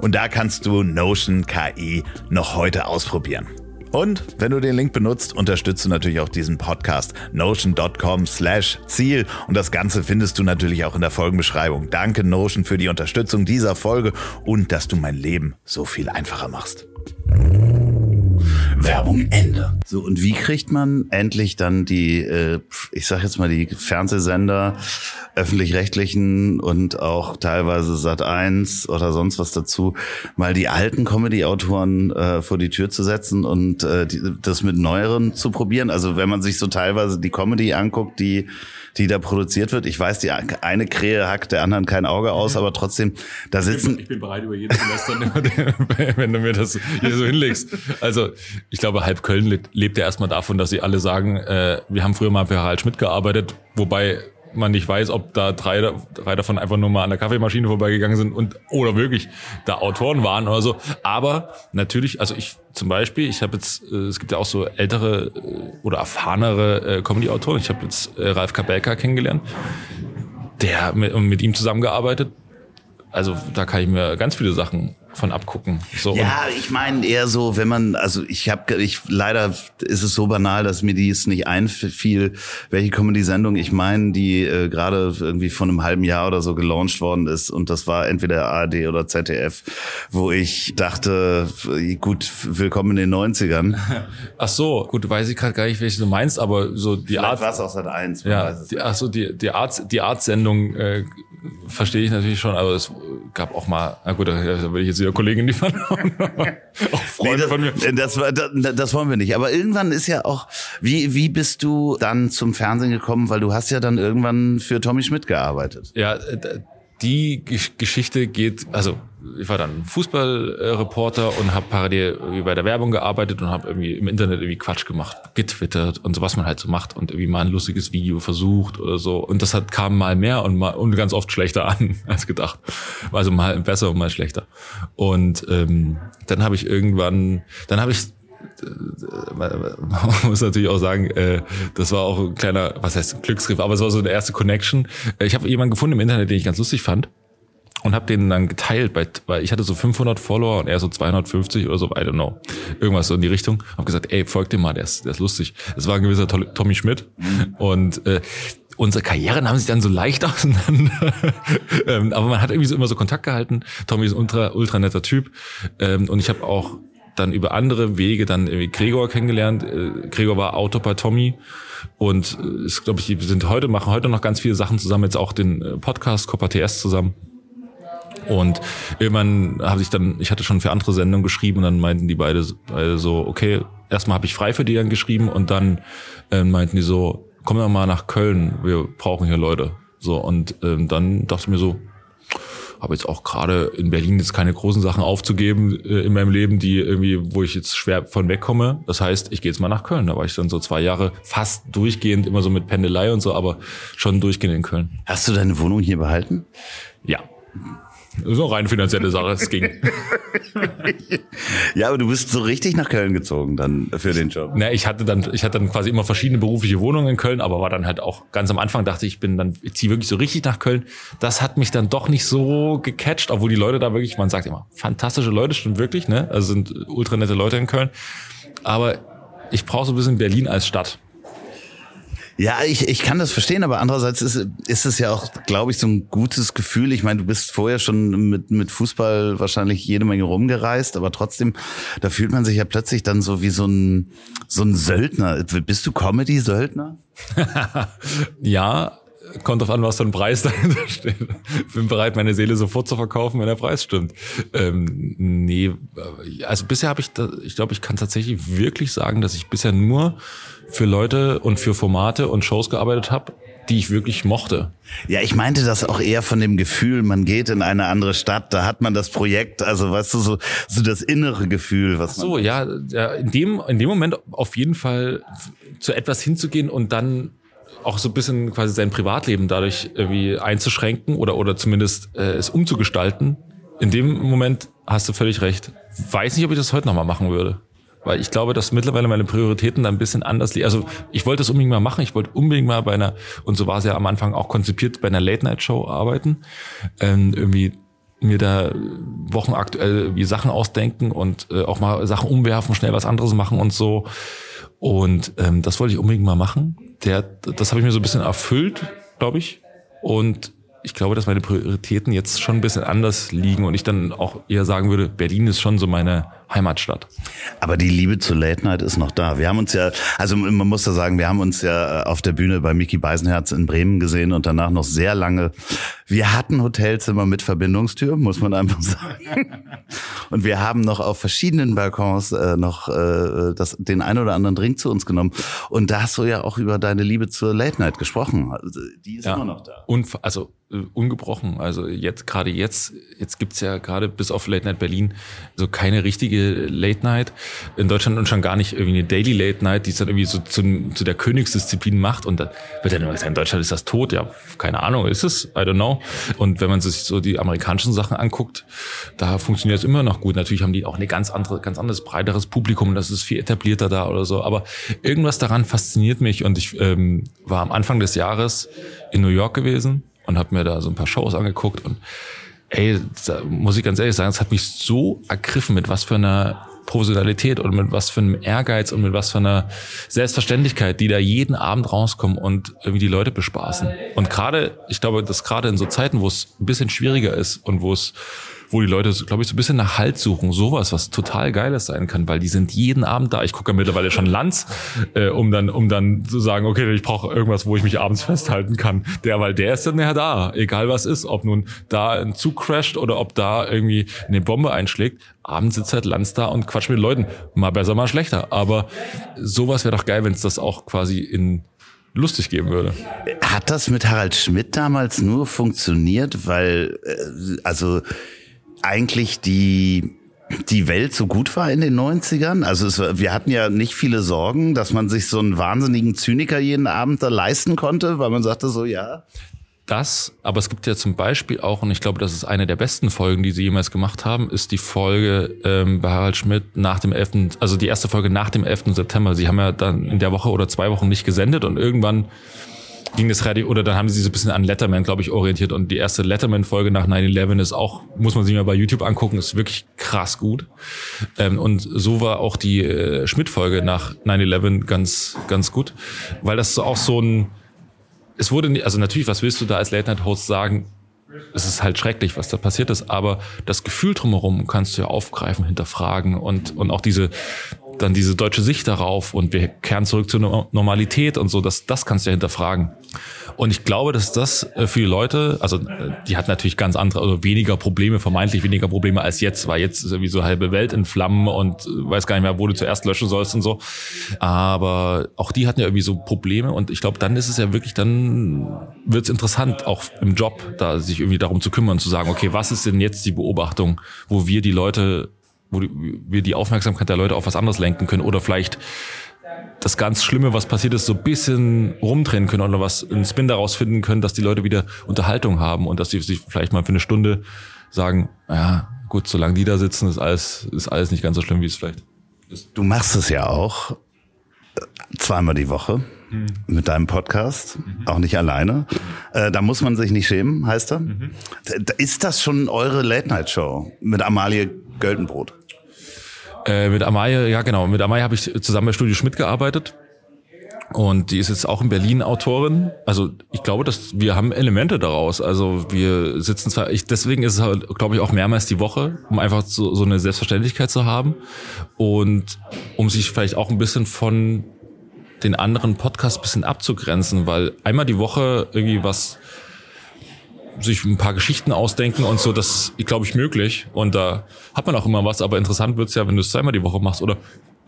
Und da kannst du Notion KI noch heute ausprobieren. Und wenn du den Link benutzt, unterstützt du natürlich auch diesen Podcast. Notion.com slash Ziel. Und das Ganze findest du natürlich auch in der Folgenbeschreibung. Danke Notion für die Unterstützung dieser Folge und dass du mein Leben so viel einfacher machst. Werbung Ende. So, und wie kriegt man endlich dann die, äh, ich sag jetzt mal, die Fernsehsender, öffentlich-rechtlichen und auch teilweise Sat 1 oder sonst was dazu, mal die alten Comedy-Autoren äh, vor die Tür zu setzen und äh, die, das mit neueren zu probieren? Also wenn man sich so teilweise die Comedy anguckt, die die da produziert wird. Ich weiß, die eine Krähe hackt der anderen kein Auge aus, aber trotzdem, da sitzen. Ich bin, bereit, über jeden zu lästern, wenn du mir das hier so hinlegst. Also, ich glaube, halb Köln lebt ja erstmal davon, dass sie alle sagen, äh, wir haben früher mal für Harald Schmidt gearbeitet, wobei man nicht weiß, ob da drei, drei davon einfach nur mal an der Kaffeemaschine vorbeigegangen sind und oder wirklich da Autoren waren oder so. Aber natürlich, also ich zum Beispiel, ich habe jetzt, äh, es gibt ja auch so ältere äh, oder erfahrenere äh, Comedy-Autoren. Ich habe jetzt Ralf Kabelka kennengelernt, der mit, mit ihm zusammengearbeitet. Also da kann ich mir ganz viele Sachen von abgucken. So, Ja, ich meine eher so, wenn man, also ich habe, ich leider ist es so banal, dass mir dies nicht einfiel, welche Comedy-Sendung ich meine, die äh, gerade irgendwie von einem halben Jahr oder so gelauncht worden ist und das war entweder ARD oder ZDF, wo ich dachte, gut, willkommen in den 90ern. ach so, gut, weiß ich gerade gar nicht, welche du meinst, aber so die Vielleicht Art, war es auch seit eins. ja, die, ach so, die, die Art, die Art-Sendung äh, verstehe ich natürlich schon, aber es gab auch mal, na gut, da will ich jetzt wieder Kollegen liefern. auch Nee, Freunde das, von mir. das, war- das, das wollen wir nicht. Aber irgendwann ist ja auch, wie, wie bist du dann zum Fernsehen gekommen? Weil du hast ja dann irgendwann für Tommy Schmidt gearbeitet. Ja, äh, die Gesch- Geschichte geht, also ich war dann Fußballreporter und habe parallel bei der Werbung gearbeitet und habe irgendwie im Internet irgendwie Quatsch gemacht, getwittert und so, was man halt so macht und irgendwie mal ein lustiges Video versucht oder so. Und das hat, kam mal mehr und mal und ganz oft schlechter an als gedacht. Also mal besser und mal schlechter. Und ähm, dann habe ich irgendwann, dann habe ich man muss natürlich auch sagen, äh, das war auch ein kleiner, was heißt Glücksgriff, aber es war so eine erste Connection. Äh, Ich habe jemanden gefunden im Internet, den ich ganz lustig fand und habe den dann geteilt, bei, weil ich hatte so 500 Follower und er so 250 oder so, I don't know, irgendwas so in die Richtung. Hab gesagt, ey, folgt dem mal, der ist, der ist lustig. Das war ein gewisser Tommy Schmidt und äh, unsere Karrieren haben sich dann so leicht auseinander. ähm, aber man hat irgendwie so immer so Kontakt gehalten. Tommy ist ein ultra, ultra netter Typ. Ähm, und ich habe auch dann über andere Wege dann irgendwie Gregor kennengelernt. Äh, Gregor war Autor bei Tommy und äh, ist, glaube ich, die sind heute, machen heute noch ganz viele Sachen zusammen, jetzt auch den äh, Podcast Copper TS zusammen. Und irgendwann habe ich dann, ich hatte schon für andere Sendungen geschrieben und dann meinten die beide, beide so, okay, erstmal habe ich frei für die dann geschrieben und dann äh, meinten die so, komm doch mal nach Köln, wir brauchen hier Leute. So, und ähm, dann dachte ich mir so, habe jetzt auch gerade in Berlin jetzt keine großen Sachen aufzugeben äh, in meinem Leben, die irgendwie, wo ich jetzt schwer von wegkomme. Das heißt, ich gehe jetzt mal nach Köln. Da war ich dann so zwei Jahre fast durchgehend, immer so mit Pendelei und so, aber schon durchgehend in Köln. Hast du deine Wohnung hier behalten? Ja. Das ist eine rein finanzielle Sache, es ging. Ja, aber du bist so richtig nach Köln gezogen dann für den Job. Na, ich hatte dann, ich hatte dann quasi immer verschiedene berufliche Wohnungen in Köln, aber war dann halt auch ganz am Anfang dachte ich, ich bin dann, ich ziehe wirklich so richtig nach Köln. Das hat mich dann doch nicht so gecatcht, obwohl die Leute da wirklich, man sagt immer, fantastische Leute, stimmt wirklich, ne? Also sind ultra nette Leute in Köln. Aber ich brauche so ein bisschen Berlin als Stadt. Ja, ich, ich kann das verstehen, aber andererseits ist, ist es ja auch, glaube ich, so ein gutes Gefühl. Ich meine, du bist vorher schon mit, mit Fußball wahrscheinlich jede Menge rumgereist, aber trotzdem, da fühlt man sich ja plötzlich dann so wie so ein, so ein Söldner. Bist du Comedy-Söldner? Ja, kommt drauf an, was für ein Preis dahinter steht. Bin bereit, meine Seele sofort zu verkaufen, wenn der Preis stimmt. Ähm, nee, also bisher habe ich, da, ich glaube, ich kann tatsächlich wirklich sagen, dass ich bisher nur für Leute und für Formate und Shows gearbeitet habe, die ich wirklich mochte. Ja, ich meinte das auch eher von dem Gefühl, man geht in eine andere Stadt, da hat man das Projekt, also weißt du, so, so das innere Gefühl, was man. So, ja, ja in, dem, in dem Moment auf jeden Fall zu etwas hinzugehen und dann auch so ein bisschen quasi sein Privatleben dadurch irgendwie einzuschränken oder, oder zumindest äh, es umzugestalten. In dem Moment hast du völlig recht. Weiß nicht, ob ich das heute nochmal machen würde. Weil ich glaube, dass mittlerweile meine Prioritäten da ein bisschen anders liegen. Also ich wollte das unbedingt mal machen. Ich wollte unbedingt mal bei einer, und so war es ja am Anfang auch konzipiert, bei einer Late-Night-Show arbeiten. Ähm, irgendwie mir da wochenaktuell irgendwie Sachen ausdenken und äh, auch mal Sachen umwerfen, schnell was anderes machen und so. Und ähm, das wollte ich unbedingt mal machen. Der, das habe ich mir so ein bisschen erfüllt, glaube ich. Und ich glaube, dass meine Prioritäten jetzt schon ein bisschen anders liegen und ich dann auch eher sagen würde, Berlin ist schon so meine Heimatstadt. Aber die Liebe zu Late Night ist noch da. Wir haben uns ja, also man muss da sagen, wir haben uns ja auf der Bühne bei Mickey Beisenherz in Bremen gesehen und danach noch sehr lange. Wir hatten Hotelzimmer mit Verbindungstür, muss man einfach sagen. Und wir haben noch auf verschiedenen Balkons äh, noch äh, das, den einen oder anderen Drink zu uns genommen. Und da hast du ja auch über deine Liebe zur Late Night gesprochen. Also, die ist immer noch da. Und also äh, ungebrochen. Also jetzt gerade jetzt, jetzt gibt's ja gerade bis auf Late Night Berlin so keine richtige Late Night in Deutschland und schon gar nicht irgendwie eine Daily Late Night, die es dann irgendwie so zum, zu der Königsdisziplin macht. Und dann wird dann immer gesagt, in Deutschland ist das tot. Ja, keine Ahnung, ist es? I don't know. Und wenn man sich so die amerikanischen Sachen anguckt, da funktioniert es immer noch gut. Natürlich haben die auch eine ganz andere, ganz anderes, breiteres Publikum. Das ist viel etablierter da oder so. Aber irgendwas daran fasziniert mich. Und ich ähm, war am Anfang des Jahres in New York gewesen und habe mir da so ein paar Shows angeguckt und ey, muss ich ganz ehrlich sagen, es hat mich so ergriffen, mit was für einer Professionalität und mit was für einem Ehrgeiz und mit was für einer Selbstverständlichkeit, die da jeden Abend rauskommen und irgendwie die Leute bespaßen. Und gerade, ich glaube, dass gerade in so Zeiten, wo es ein bisschen schwieriger ist und wo es wo die Leute, glaube ich, so ein bisschen nach Halt suchen. Sowas, was total Geiles sein kann, weil die sind jeden Abend da. Ich gucke ja mittlerweile schon Lanz, äh, um dann, um dann zu sagen, okay, ich brauche irgendwas, wo ich mich abends festhalten kann. Der, weil der ist dann ja da, egal was ist, ob nun da ein Zug crasht oder ob da irgendwie eine Bombe einschlägt. Abends sitzt halt Lanz da und quatscht mit Leuten. Mal besser, mal schlechter. Aber sowas wäre doch geil, wenn es das auch quasi in lustig geben würde. Hat das mit Harald Schmidt damals nur funktioniert, weil, äh, also eigentlich die die Welt so gut war in den 90ern? Also es, wir hatten ja nicht viele Sorgen, dass man sich so einen wahnsinnigen Zyniker jeden Abend da leisten konnte, weil man sagte so, ja. Das, aber es gibt ja zum Beispiel auch, und ich glaube, das ist eine der besten Folgen, die sie jemals gemacht haben, ist die Folge ähm, bei Harald Schmidt nach dem 11., also die erste Folge nach dem 11. September. Sie haben ja dann in der Woche oder zwei Wochen nicht gesendet und irgendwann ging das Radio, oder dann haben sie sich so ein bisschen an Letterman, glaube ich, orientiert. Und die erste Letterman-Folge nach 9-11 ist auch, muss man sich mal bei YouTube angucken, ist wirklich krass gut. Ähm, und so war auch die äh, Schmidt-Folge nach 9-11 ganz, ganz gut. Weil das auch so ein, es wurde, also natürlich, was willst du da als Late-Night-Host sagen? es ist halt schrecklich, was da passiert ist, aber das Gefühl drumherum kannst du ja aufgreifen, hinterfragen und, und auch diese, dann diese deutsche Sicht darauf und wir kehren zurück zur Normalität und so, das, das kannst du ja hinterfragen. Und ich glaube, dass das äh, für die Leute, also äh, die hat natürlich ganz andere, also weniger Probleme, vermeintlich weniger Probleme als jetzt, weil jetzt ist irgendwie so halbe Welt in Flammen und äh, weiß gar nicht mehr, wo du zuerst löschen sollst und so. Aber auch die hatten ja irgendwie so Probleme und ich glaube, dann ist es ja wirklich, dann wird es interessant, auch im Job, da sich irgendwie darum zu kümmern, zu sagen, okay, was ist denn jetzt die Beobachtung, wo wir die Leute wo wir die Aufmerksamkeit der Leute auf was anderes lenken können oder vielleicht das ganz Schlimme, was passiert ist, so bisschen rumdrehen können oder was einen Spin daraus finden können, dass die Leute wieder Unterhaltung haben und dass sie sich vielleicht mal für eine Stunde sagen, ja, gut, solange die da sitzen, ist alles, ist alles nicht ganz so schlimm, wie es vielleicht ist. Du machst es ja auch zweimal die Woche mhm. mit deinem Podcast, mhm. auch nicht alleine. Äh, da muss man sich nicht schämen, heißt er. Mhm. Ist das schon eure Late-Night-Show mit Amalie Göldenbrot? Äh, mit Amaya, ja genau, mit Amaya habe ich zusammen bei Studio Schmidt gearbeitet. Und die ist jetzt auch in Berlin Autorin. Also ich glaube, dass wir haben Elemente daraus. Also wir sitzen zwar, ich, deswegen ist es halt, glaube ich, auch mehrmals die Woche, um einfach so, so eine Selbstverständlichkeit zu haben und um sich vielleicht auch ein bisschen von den anderen Podcasts ein bisschen abzugrenzen, weil einmal die Woche irgendwie was sich ein paar Geschichten ausdenken und so, das ist, glaube ich, möglich. Und da hat man auch immer was, aber interessant wird's ja, wenn du es zweimal die Woche machst oder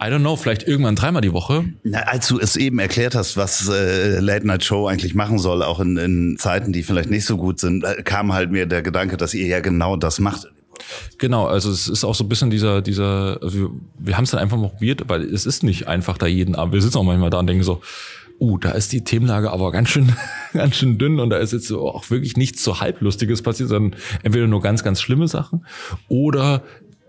I don't know, vielleicht irgendwann dreimal die Woche. Na, als du es eben erklärt hast, was äh, Late Night Show eigentlich machen soll, auch in, in Zeiten, die vielleicht nicht so gut sind, äh, kam halt mir der Gedanke, dass ihr ja genau das macht. Genau, also es ist auch so ein bisschen dieser, dieser, also wir, wir haben es dann einfach mal probiert, weil es ist nicht einfach da jeden Abend. Wir sitzen auch manchmal da und denken so, uh, da ist die Themenlage aber ganz schön, ganz schön dünn und da ist jetzt auch wirklich nichts so halblustiges passiert, sondern entweder nur ganz, ganz schlimme Sachen oder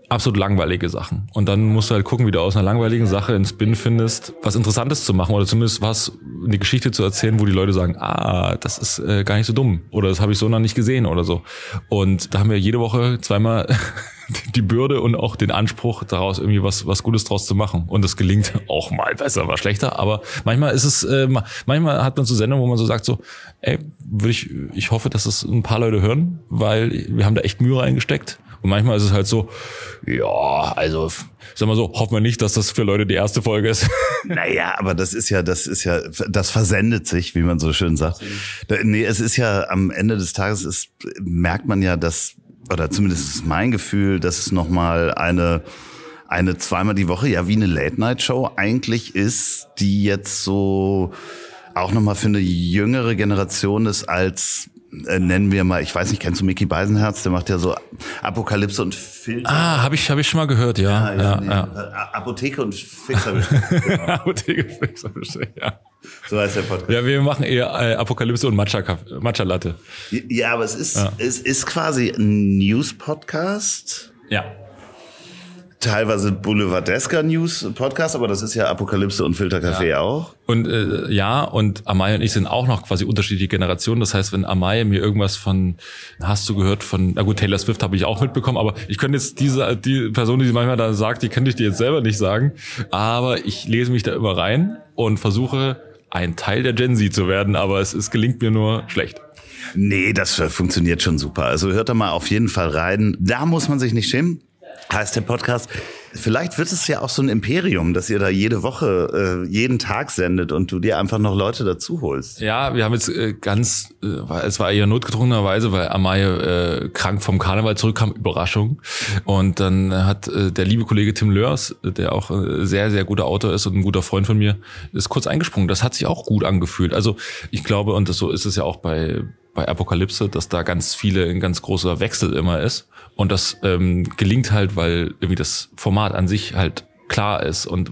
absolut langweilige Sachen. Und dann musst du halt gucken, wie du aus einer langweiligen Sache ins Spin findest, was Interessantes zu machen oder zumindest was, eine Geschichte zu erzählen, wo die Leute sagen, ah, das ist äh, gar nicht so dumm oder das habe ich so noch nicht gesehen oder so. Und da haben wir jede Woche zweimal die Bürde und auch den Anspruch, daraus irgendwie was, was Gutes draus zu machen. Und das gelingt auch mal besser, mal schlechter. Aber manchmal ist es, äh, manchmal hat man so Sendungen, wo man so sagt so, ey, würde ich, ich hoffe, dass es ein paar Leute hören, weil wir haben da echt Mühe reingesteckt. Und manchmal ist es halt so, ja, also sag mal so, hoffen wir nicht, dass das für Leute die erste Folge ist. Naja, aber das ist ja, das ist ja, das versendet sich, wie man so schön sagt. Nee, es ist ja am Ende des Tages ist, merkt man ja, dass oder zumindest ist mein Gefühl, dass es nochmal eine, eine zweimal die Woche, ja, wie eine Late-Night-Show eigentlich ist, die jetzt so auch nochmal für eine jüngere Generation ist als äh, nennen wir mal, ich weiß nicht, kennst du Mickey Beisenherz? Der macht ja so Apokalypse und Filter. Ah, habe ich, hab ich schon mal gehört, ja. ja, ja, nee, ja. Apotheke und Fix habe ich. Genau. Apotheke und Fix habe ich, ja. So heißt der Podcast. Ja, wir machen eher äh, Apokalypse und Matcha, Matcha Latte. Ja, aber es ist, es ist quasi ein News-Podcast. Ja. Teilweise Boulevardesker News Podcast, aber das ist ja Apokalypse und Filterkaffee Ja. auch. Und äh, ja, und Amaya und ich sind auch noch quasi unterschiedliche Generationen. Das heißt, wenn Amaya mir irgendwas von, hast du gehört von, na gut, Taylor Swift habe ich auch mitbekommen, aber ich könnte jetzt diese, die Person, die sie manchmal da sagt, die könnte ich dir jetzt selber nicht sagen. Aber ich lese mich da immer rein und versuche, ein Teil der Gen Z zu werden, aber es, es gelingt mir nur schlecht. Nee, das funktioniert schon super. Also hört da mal auf jeden Fall rein. Da muss man sich nicht schämen. Heißt der Podcast. Vielleicht wird es ja auch so ein Imperium, dass ihr da jede Woche, äh, jeden Tag sendet und du dir einfach noch Leute dazu holst. Ja, wir haben jetzt äh, ganz, äh, es war eher notgedrungenerweise, weil Amaye äh, krank vom Karneval zurückkam, Überraschung. Und dann hat äh, der liebe Kollege Tim Lörs, der auch äh, sehr, sehr guter Autor ist und ein guter Freund von mir, ist kurz eingesprungen. Das hat sich auch gut angefühlt. Also ich glaube, und das, so ist es ja auch bei, bei Apokalypse, dass da ganz viele, ein ganz großer Wechsel immer ist. Und das ähm, gelingt halt, weil irgendwie das Format an sich halt klar ist und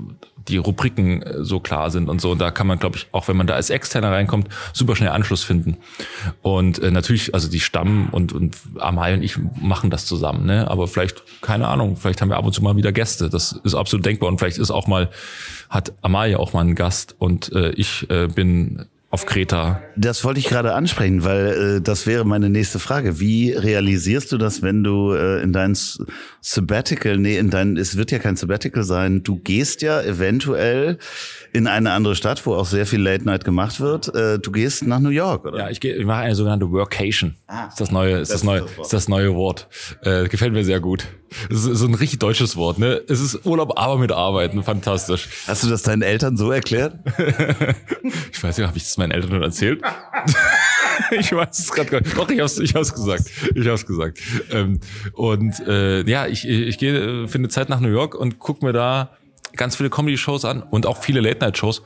die Rubriken äh, so klar sind und so. Und da kann man, glaube ich, auch wenn man da als Externer reinkommt, super schnell Anschluss finden. Und äh, natürlich, also die Stamm und, und Amai und ich machen das zusammen, ne? Aber vielleicht, keine Ahnung, vielleicht haben wir ab und zu mal wieder Gäste. Das ist absolut denkbar. Und vielleicht ist auch mal, hat Amaya auch mal einen Gast und äh, ich äh, bin auf Kreta. Das wollte ich gerade ansprechen, weil äh, das wäre meine nächste Frage. Wie realisierst du das, wenn du äh, in dein Sabbatical, nee, in dein, es wird ja kein Sabbatical sein, du gehst ja eventuell in eine andere Stadt, wo auch sehr viel Late Night gemacht wird. Äh, du gehst nach New York, oder? Ja, ich, gehe, ich mache eine sogenannte Workation. Ah. ist das neue, ist das, neue, das Wort. ist das neue Wort. Äh, gefällt mir sehr gut. So ein richtig deutsches Wort, ne? Es ist Urlaub, aber mit Arbeiten. Fantastisch. Hast du das deinen Eltern so erklärt? Ich weiß nicht, habe ich das meinen Eltern schon erzählt? ich weiß es gerade gar nicht. Doch, ich hab's, ich hab's gesagt. Ich hab's gesagt. Ähm, und äh, ja, ich, ich gehe, äh, finde Zeit nach New York und guck mir da ganz viele Comedy-Shows an und auch viele Late-Night-Shows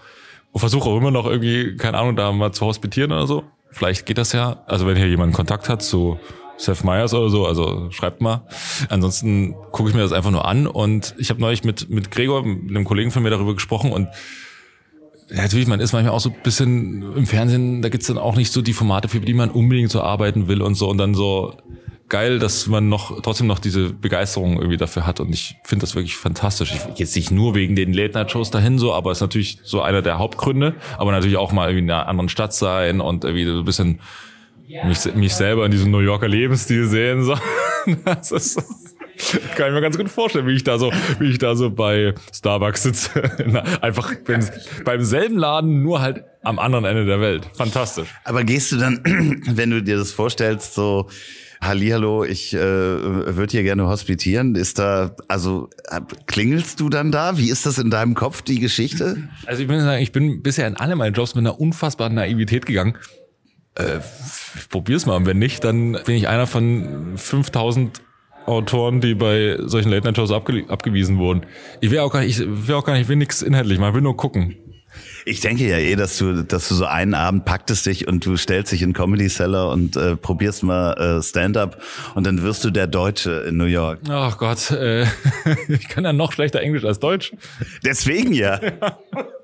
und versuche auch immer noch irgendwie, keine Ahnung, da mal zu hospitieren oder so. Vielleicht geht das ja. Also wenn hier jemand Kontakt hat zu Seth Meyers oder so, also schreibt mal. Ansonsten gucke ich mir das einfach nur an und ich habe neulich mit, mit Gregor, mit einem Kollegen von mir darüber gesprochen und ja, natürlich, man ist manchmal auch so ein bisschen im Fernsehen, da gibt's dann auch nicht so die Formate, für die man unbedingt so arbeiten will und so. Und dann so geil, dass man noch trotzdem noch diese Begeisterung irgendwie dafür hat. Und ich finde das wirklich fantastisch. Ich jetzt nicht nur wegen den Late-Night-Shows dahin so, aber ist natürlich so einer der Hauptgründe. Aber natürlich auch mal irgendwie in einer anderen Stadt sein und irgendwie so ein bisschen mich, mich selber in diesem New Yorker Lebensstil sehen. So. Das ist, kann ich mir ganz gut vorstellen, wie ich da so, wie ich da so bei Starbucks sitze. Einfach beim, beim selben Laden, nur halt am anderen Ende der Welt. Fantastisch. Aber gehst du dann, wenn du dir das vorstellst, so Hallihallo, ich äh, würde hier gerne hospitieren, ist da, also äh, klingelst du dann da? Wie ist das in deinem Kopf, die Geschichte? Also ich bin sagen, ich bin bisher in alle meine Jobs mit einer unfassbaren Naivität gegangen. Äh, ich probier's mal. Und wenn nicht, dann bin ich einer von 5000 Autoren, die bei solchen Late-Night-Shows abge abgewiesen wurden. Ich will auch gar nicht, ich will auch gar nicht, ich will nichts inhaltlich, man will nur gucken. Ich denke ja eh, dass du, dass du so einen Abend packtest dich und du stellst dich in Comedy Cellar und äh, probierst mal äh, Stand-up und dann wirst du der Deutsche in New York. Ach Gott, äh, ich kann ja noch schlechter Englisch als Deutsch. Deswegen ja.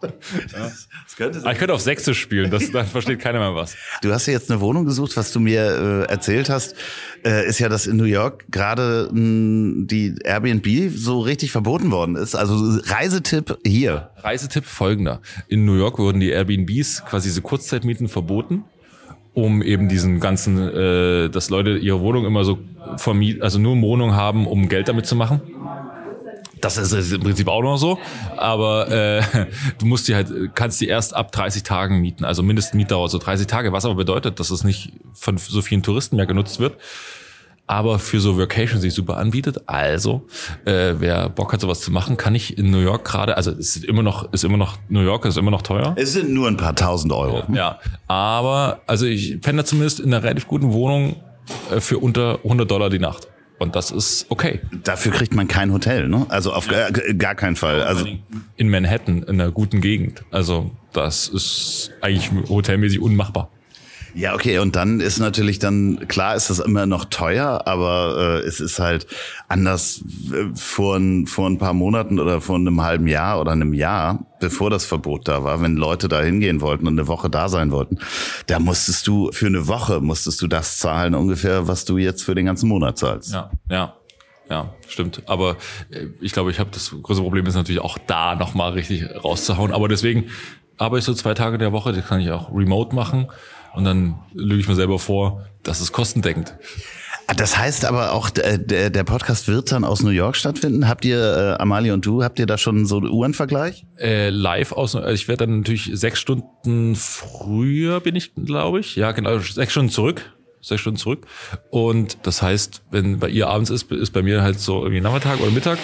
Das könnte Aber ich könnte auf Sächsisch spielen, das, dann versteht keiner mehr was. Du hast ja jetzt eine Wohnung gesucht, was du mir äh, erzählt hast, äh, ist ja, dass in New York gerade mh, die Airbnb so richtig verboten worden ist. Also Reisetipp hier. Reisetipp folgender. In New York wurden die Airbnbs, quasi diese Kurzzeitmieten, verboten, um eben diesen ganzen, äh, dass Leute ihre Wohnung immer so vermieten, also nur Wohnung haben, um Geld damit zu machen. Das ist im Prinzip auch noch so, aber äh, du musst die halt, kannst die erst ab 30 Tagen mieten, also Mindestmietdauer so 30 Tage, was aber bedeutet, dass es nicht von so vielen Touristen mehr genutzt wird, aber für so Vacation sich super anbietet. Also, äh, wer Bock hat, sowas zu machen, kann ich in New York gerade, also es ist immer noch, ist immer noch, New York ist immer noch teuer. Es sind nur ein paar tausend Euro. Ja, aber, also ich da zumindest in einer relativ guten Wohnung äh, für unter 100 Dollar die Nacht. Und das ist okay. Dafür kriegt man kein Hotel, ne? Also auf gar, gar keinen Fall. Also In Manhattan, in einer guten Gegend. Also das ist eigentlich hotelmäßig unmachbar. Ja, okay, und dann ist natürlich dann, klar ist das immer noch teuer, aber äh, es ist halt anders äh, vor, ein, vor ein paar Monaten oder vor einem halben Jahr oder einem Jahr, bevor das Verbot da war, wenn Leute da hingehen wollten und eine Woche da sein wollten, da musstest du für eine Woche, musstest du das zahlen ungefähr, was du jetzt für den ganzen Monat zahlst. Ja, ja. ja, stimmt. Aber äh, ich glaube, ich habe das größte Problem ist natürlich auch da nochmal richtig rauszuhauen. Aber deswegen arbeite ich so zwei Tage der Woche, das kann ich auch remote machen. Und dann lüge ich mir selber vor, das ist kostendeckend. Das heißt aber auch, der, der Podcast wird dann aus New York stattfinden. Habt ihr, äh, Amalie und du, habt ihr da schon so einen Uhrenvergleich? Äh, live aus, also ich werde dann natürlich sechs Stunden früher bin ich, glaube ich. Ja, genau, sechs Stunden zurück. Sechs Stunden zurück. Und das heißt, wenn bei ihr abends ist, ist bei mir halt so irgendwie Nachmittag oder Mittag.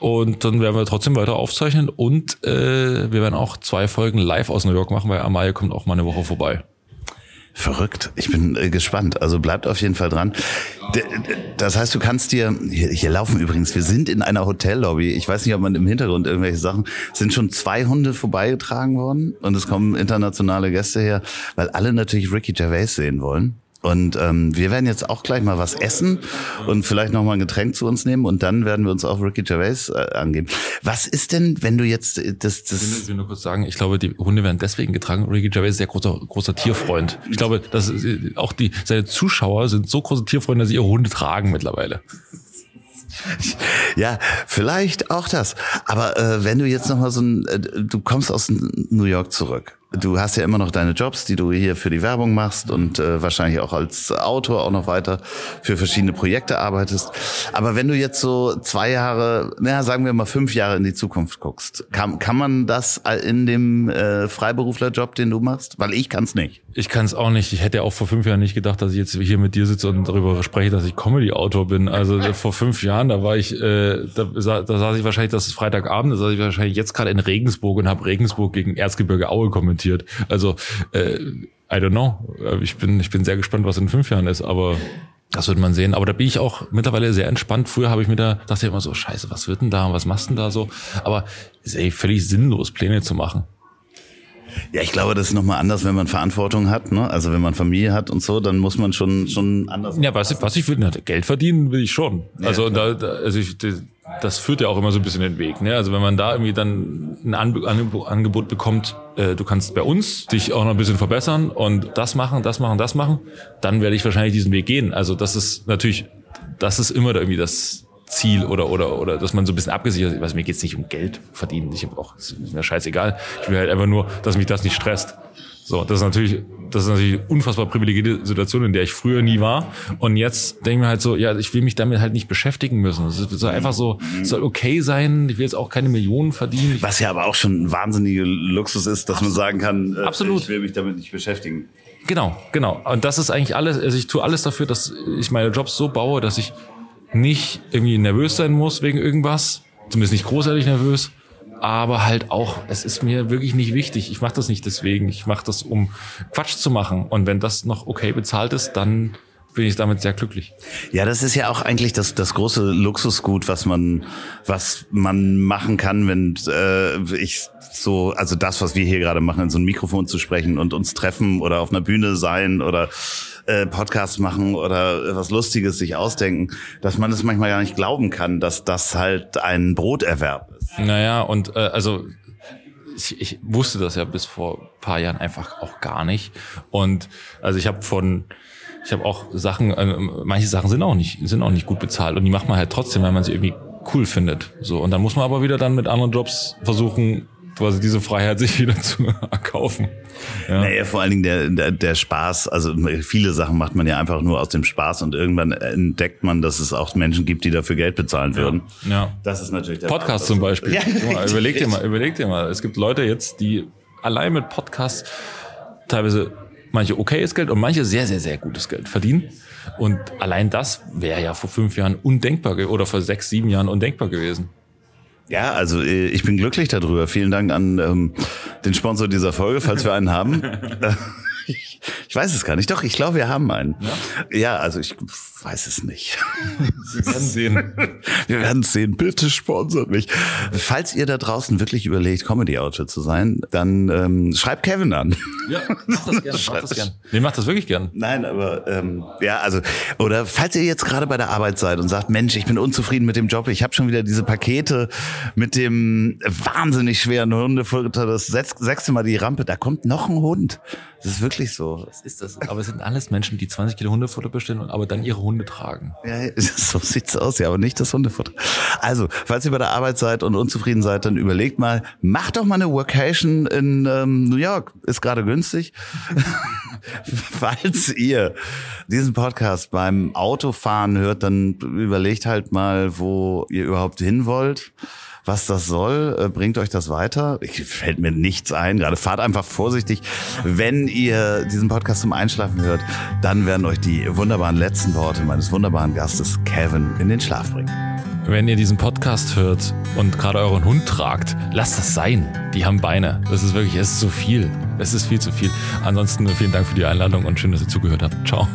Und dann werden wir trotzdem weiter aufzeichnen und äh, wir werden auch zwei Folgen live aus New York machen, weil Amalie kommt auch mal eine Woche vorbei. Verrückt. Ich bin äh, gespannt. Also bleibt auf jeden Fall dran. D das heißt, du kannst dir, hier, hier laufen übrigens, wir sind in einer Hotellobby. Ich weiß nicht, ob man im Hintergrund irgendwelche Sachen, sind schon zwei Hunde vorbeigetragen worden und es kommen internationale Gäste her, weil alle natürlich Ricky Gervais sehen wollen. Und ähm, wir werden jetzt auch gleich mal was essen und vielleicht noch mal ein Getränk zu uns nehmen und dann werden wir uns auch Ricky Gervais äh, angeben. Was ist denn, wenn du jetzt äh, das... das ich will nur kurz sagen, ich glaube, die Hunde werden deswegen getragen. Ricky Gervais ist sehr großer, großer Tierfreund. Ich glaube, dass äh, auch die seine Zuschauer sind so große Tierfreunde, dass sie ihre Hunde tragen mittlerweile. Ja, vielleicht auch das. Aber äh, wenn du jetzt noch mal so ein, äh, du kommst aus New York zurück Du hast ja immer noch deine Jobs, die du hier für die Werbung machst und äh, wahrscheinlich auch als Autor auch noch weiter für verschiedene Projekte arbeitest. Aber wenn du jetzt so zwei Jahre, naja, sagen wir mal fünf Jahre in die Zukunft guckst, kann, kann man das in dem äh, Freiberuflerjob, den du machst? Weil ich kann es nicht. Ich kann es auch nicht. Ich hätte auch vor fünf Jahren nicht gedacht, dass ich jetzt hier mit dir sitze und darüber spreche, dass ich Comedy-Autor bin. Also äh, vor fünf Jahren, da war ich, äh, da, da saß ich wahrscheinlich, das ist Freitagabend, da saß ich wahrscheinlich jetzt gerade in Regensburg und habe Regensburg gegen Erzgebirge Aue kommentiert kommentiert. Also, äh, I don't know. Ich bin, ich bin sehr gespannt, was in fünf Jahren ist, aber das wird man sehen. Aber da bin ich auch mittlerweile sehr entspannt. Früher habe ich mir da, dachte ich immer so, scheiße, was wird denn da, was machst du denn da so? Aber ist ey, völlig sinnlos, Pläne zu machen. Ja, ich glaube, das ist nochmal anders, wenn man Verantwortung hat. Ne? Also wenn man Familie hat und so, dann muss man schon schon anders. Ja, was, was ich will, Geld verdienen will ich schon. Ja, also da, da, also ich, das führt ja auch immer so ein bisschen den Weg. Ne? Also wenn man da irgendwie dann ein Angebot bekommt, äh, du kannst bei uns dich auch noch ein bisschen verbessern und das machen, das machen, das machen, dann werde ich wahrscheinlich diesen Weg gehen. Also das ist natürlich, das ist immer da irgendwie das Ziel oder oder oder dass man so ein bisschen abgesichert ist. Also mir geht's nicht um Geld verdienen. Ich habe auch ist mir scheißegal. Ich will halt einfach nur, dass mich das nicht stresst. So, das ist natürlich, das ist natürlich eine unfassbar privilegierte Situation, in der ich früher nie war. Und jetzt denke ich mir halt so, ja, ich will mich damit halt nicht beschäftigen müssen. Es soll einfach so, es soll okay sein. Ich will jetzt auch keine Millionen verdienen. Was ja aber auch schon ein wahnsinniger Luxus ist, dass Absolut. man sagen kann, äh, Absolut. ich will mich damit nicht beschäftigen. Genau, genau. Und das ist eigentlich alles, also ich tue alles dafür, dass ich meine Jobs so baue, dass ich nicht irgendwie nervös sein muss wegen irgendwas. Zumindest nicht großartig nervös aber halt auch, es ist mir wirklich nicht wichtig. Ich mache das nicht deswegen. Ich mache das, um Quatsch zu machen. Und wenn das noch okay bezahlt ist, dann bin ich damit sehr glücklich. Ja, das ist ja auch eigentlich das, das große Luxusgut, was man, was man machen kann, wenn äh, ich so, also das, was wir hier gerade machen, in so ein Mikrofon zu sprechen und uns treffen oder auf einer Bühne sein oder äh, Podcast machen oder was Lustiges sich ausdenken, dass man das manchmal gar nicht glauben kann, dass das halt ein Broterwerb ist. Naja, und äh, also ich, ich wusste das ja bis vor paar Jahren einfach auch gar nicht. Und also ich habe von ich habe auch Sachen, äh, manche Sachen sind auch nicht, sind auch nicht gut bezahlt und die macht man halt trotzdem, weil man sie irgendwie cool findet. So und dann muss man aber wieder dann mit anderen Jobs versuchen, quasi diese Freiheit sich wieder zu erkaufen. Ja. Naja, vor allen Dingen der, der, der Spaß, also viele Sachen macht man ja einfach nur aus dem Spaß und irgendwann entdeckt man, dass es auch Menschen gibt, die dafür Geld bezahlen würden. Ja. ja. Das ist natürlich der Podcast zum Beispiel. Ja, mal, überleg dir mal, überleg dir mal. Es gibt Leute jetzt, die allein mit Podcasts teilweise manche okayes Geld und manche sehr, sehr, sehr gutes Geld verdienen. Und allein das wäre ja vor fünf Jahren undenkbar oder vor sechs, sieben Jahren undenkbar gewesen. Ja, also äh, ich bin glücklich darüber. Vielen Dank an ähm, den Sponsor dieser Folge, falls wir einen haben. ich, weiß es gar nicht. Doch, ich glaube, wir haben einen. Ja, ja also ich weiß es nicht. Wir werden sehen. Wir werden sehen. Bitte sponsert mich. Falls ihr da draußen wirklich überlegt, Comedy-Autor zu sein, dann ähm, schreibt Kevin an. Ja, mach das gerne. Mach das gern. Nee, mach das wirklich gern. Nein, aber ähm, ja, also oder falls ihr jetzt gerade bei der Arbeit seid und sagt, Mensch, ich bin unzufrieden mit dem Job, ich habe schon wieder diese Pakete mit dem wahnsinnig schweren Hundefutter, das sechste Mal die Rampe, da kommt noch ein Hund. Das ist wirklich so. Das ist das. Aber es sind alles Menschen, die 20 Kilo Hundefutter bestellen, aber dann ihre Hunde tragen. Ja, so sieht's aus, ja, aber nicht das Hundefutter. Also, falls ihr bei der Arbeit seid und unzufrieden seid, dann überlegt mal, macht doch mal eine Workation in ähm, New York. Ist gerade günstig. falls ihr diesen Podcast beim Autofahren hört, dann überlegt halt mal, wo ihr überhaupt hin wollt was das soll. Äh, bringt euch das weiter? Ich, fällt mir nichts ein. Gerade fahrt einfach vorsichtig. Wenn ihr diesen Podcast zum Einschlafen hört, dann werden euch die wunderbaren letzten Worte meines wunderbaren Gastes Kevin in den Schlaf bringen. Wenn ihr diesen Podcast hört und gerade euren Hund tragt, lasst das sein. Die haben Beine. Das ist wirklich, es ist zu viel. Es ist viel zu viel. Ansonsten vielen Dank für die Einladung und schön, dass ihr zugehört habt. Ciao.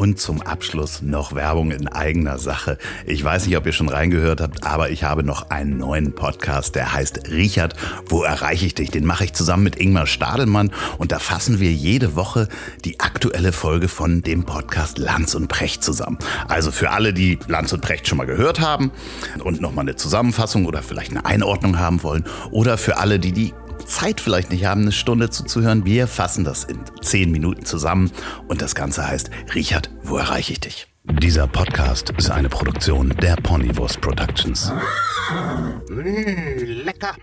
Und zum Abschluss noch Werbung in eigener Sache. Ich weiß nicht, ob ihr schon reingehört habt, aber ich habe noch einen neuen Podcast, der heißt Richard, wo erreiche ich dich? Den mache ich zusammen mit Ingmar Stadelmann und da fassen wir jede Woche die aktuelle Folge von dem Podcast Lanz und Precht zusammen. Also für alle, die Lanz und Precht schon mal gehört haben und nochmal eine Zusammenfassung oder vielleicht eine Einordnung haben wollen oder für alle, die die Zeit vielleicht nicht haben, eine Stunde zuzuhören. Wir fassen das in zehn Minuten zusammen und das Ganze heißt, Richard, wo erreiche ich dich? Dieser Podcast ist eine Produktion der Ponywurst Productions. Mmh, lecker.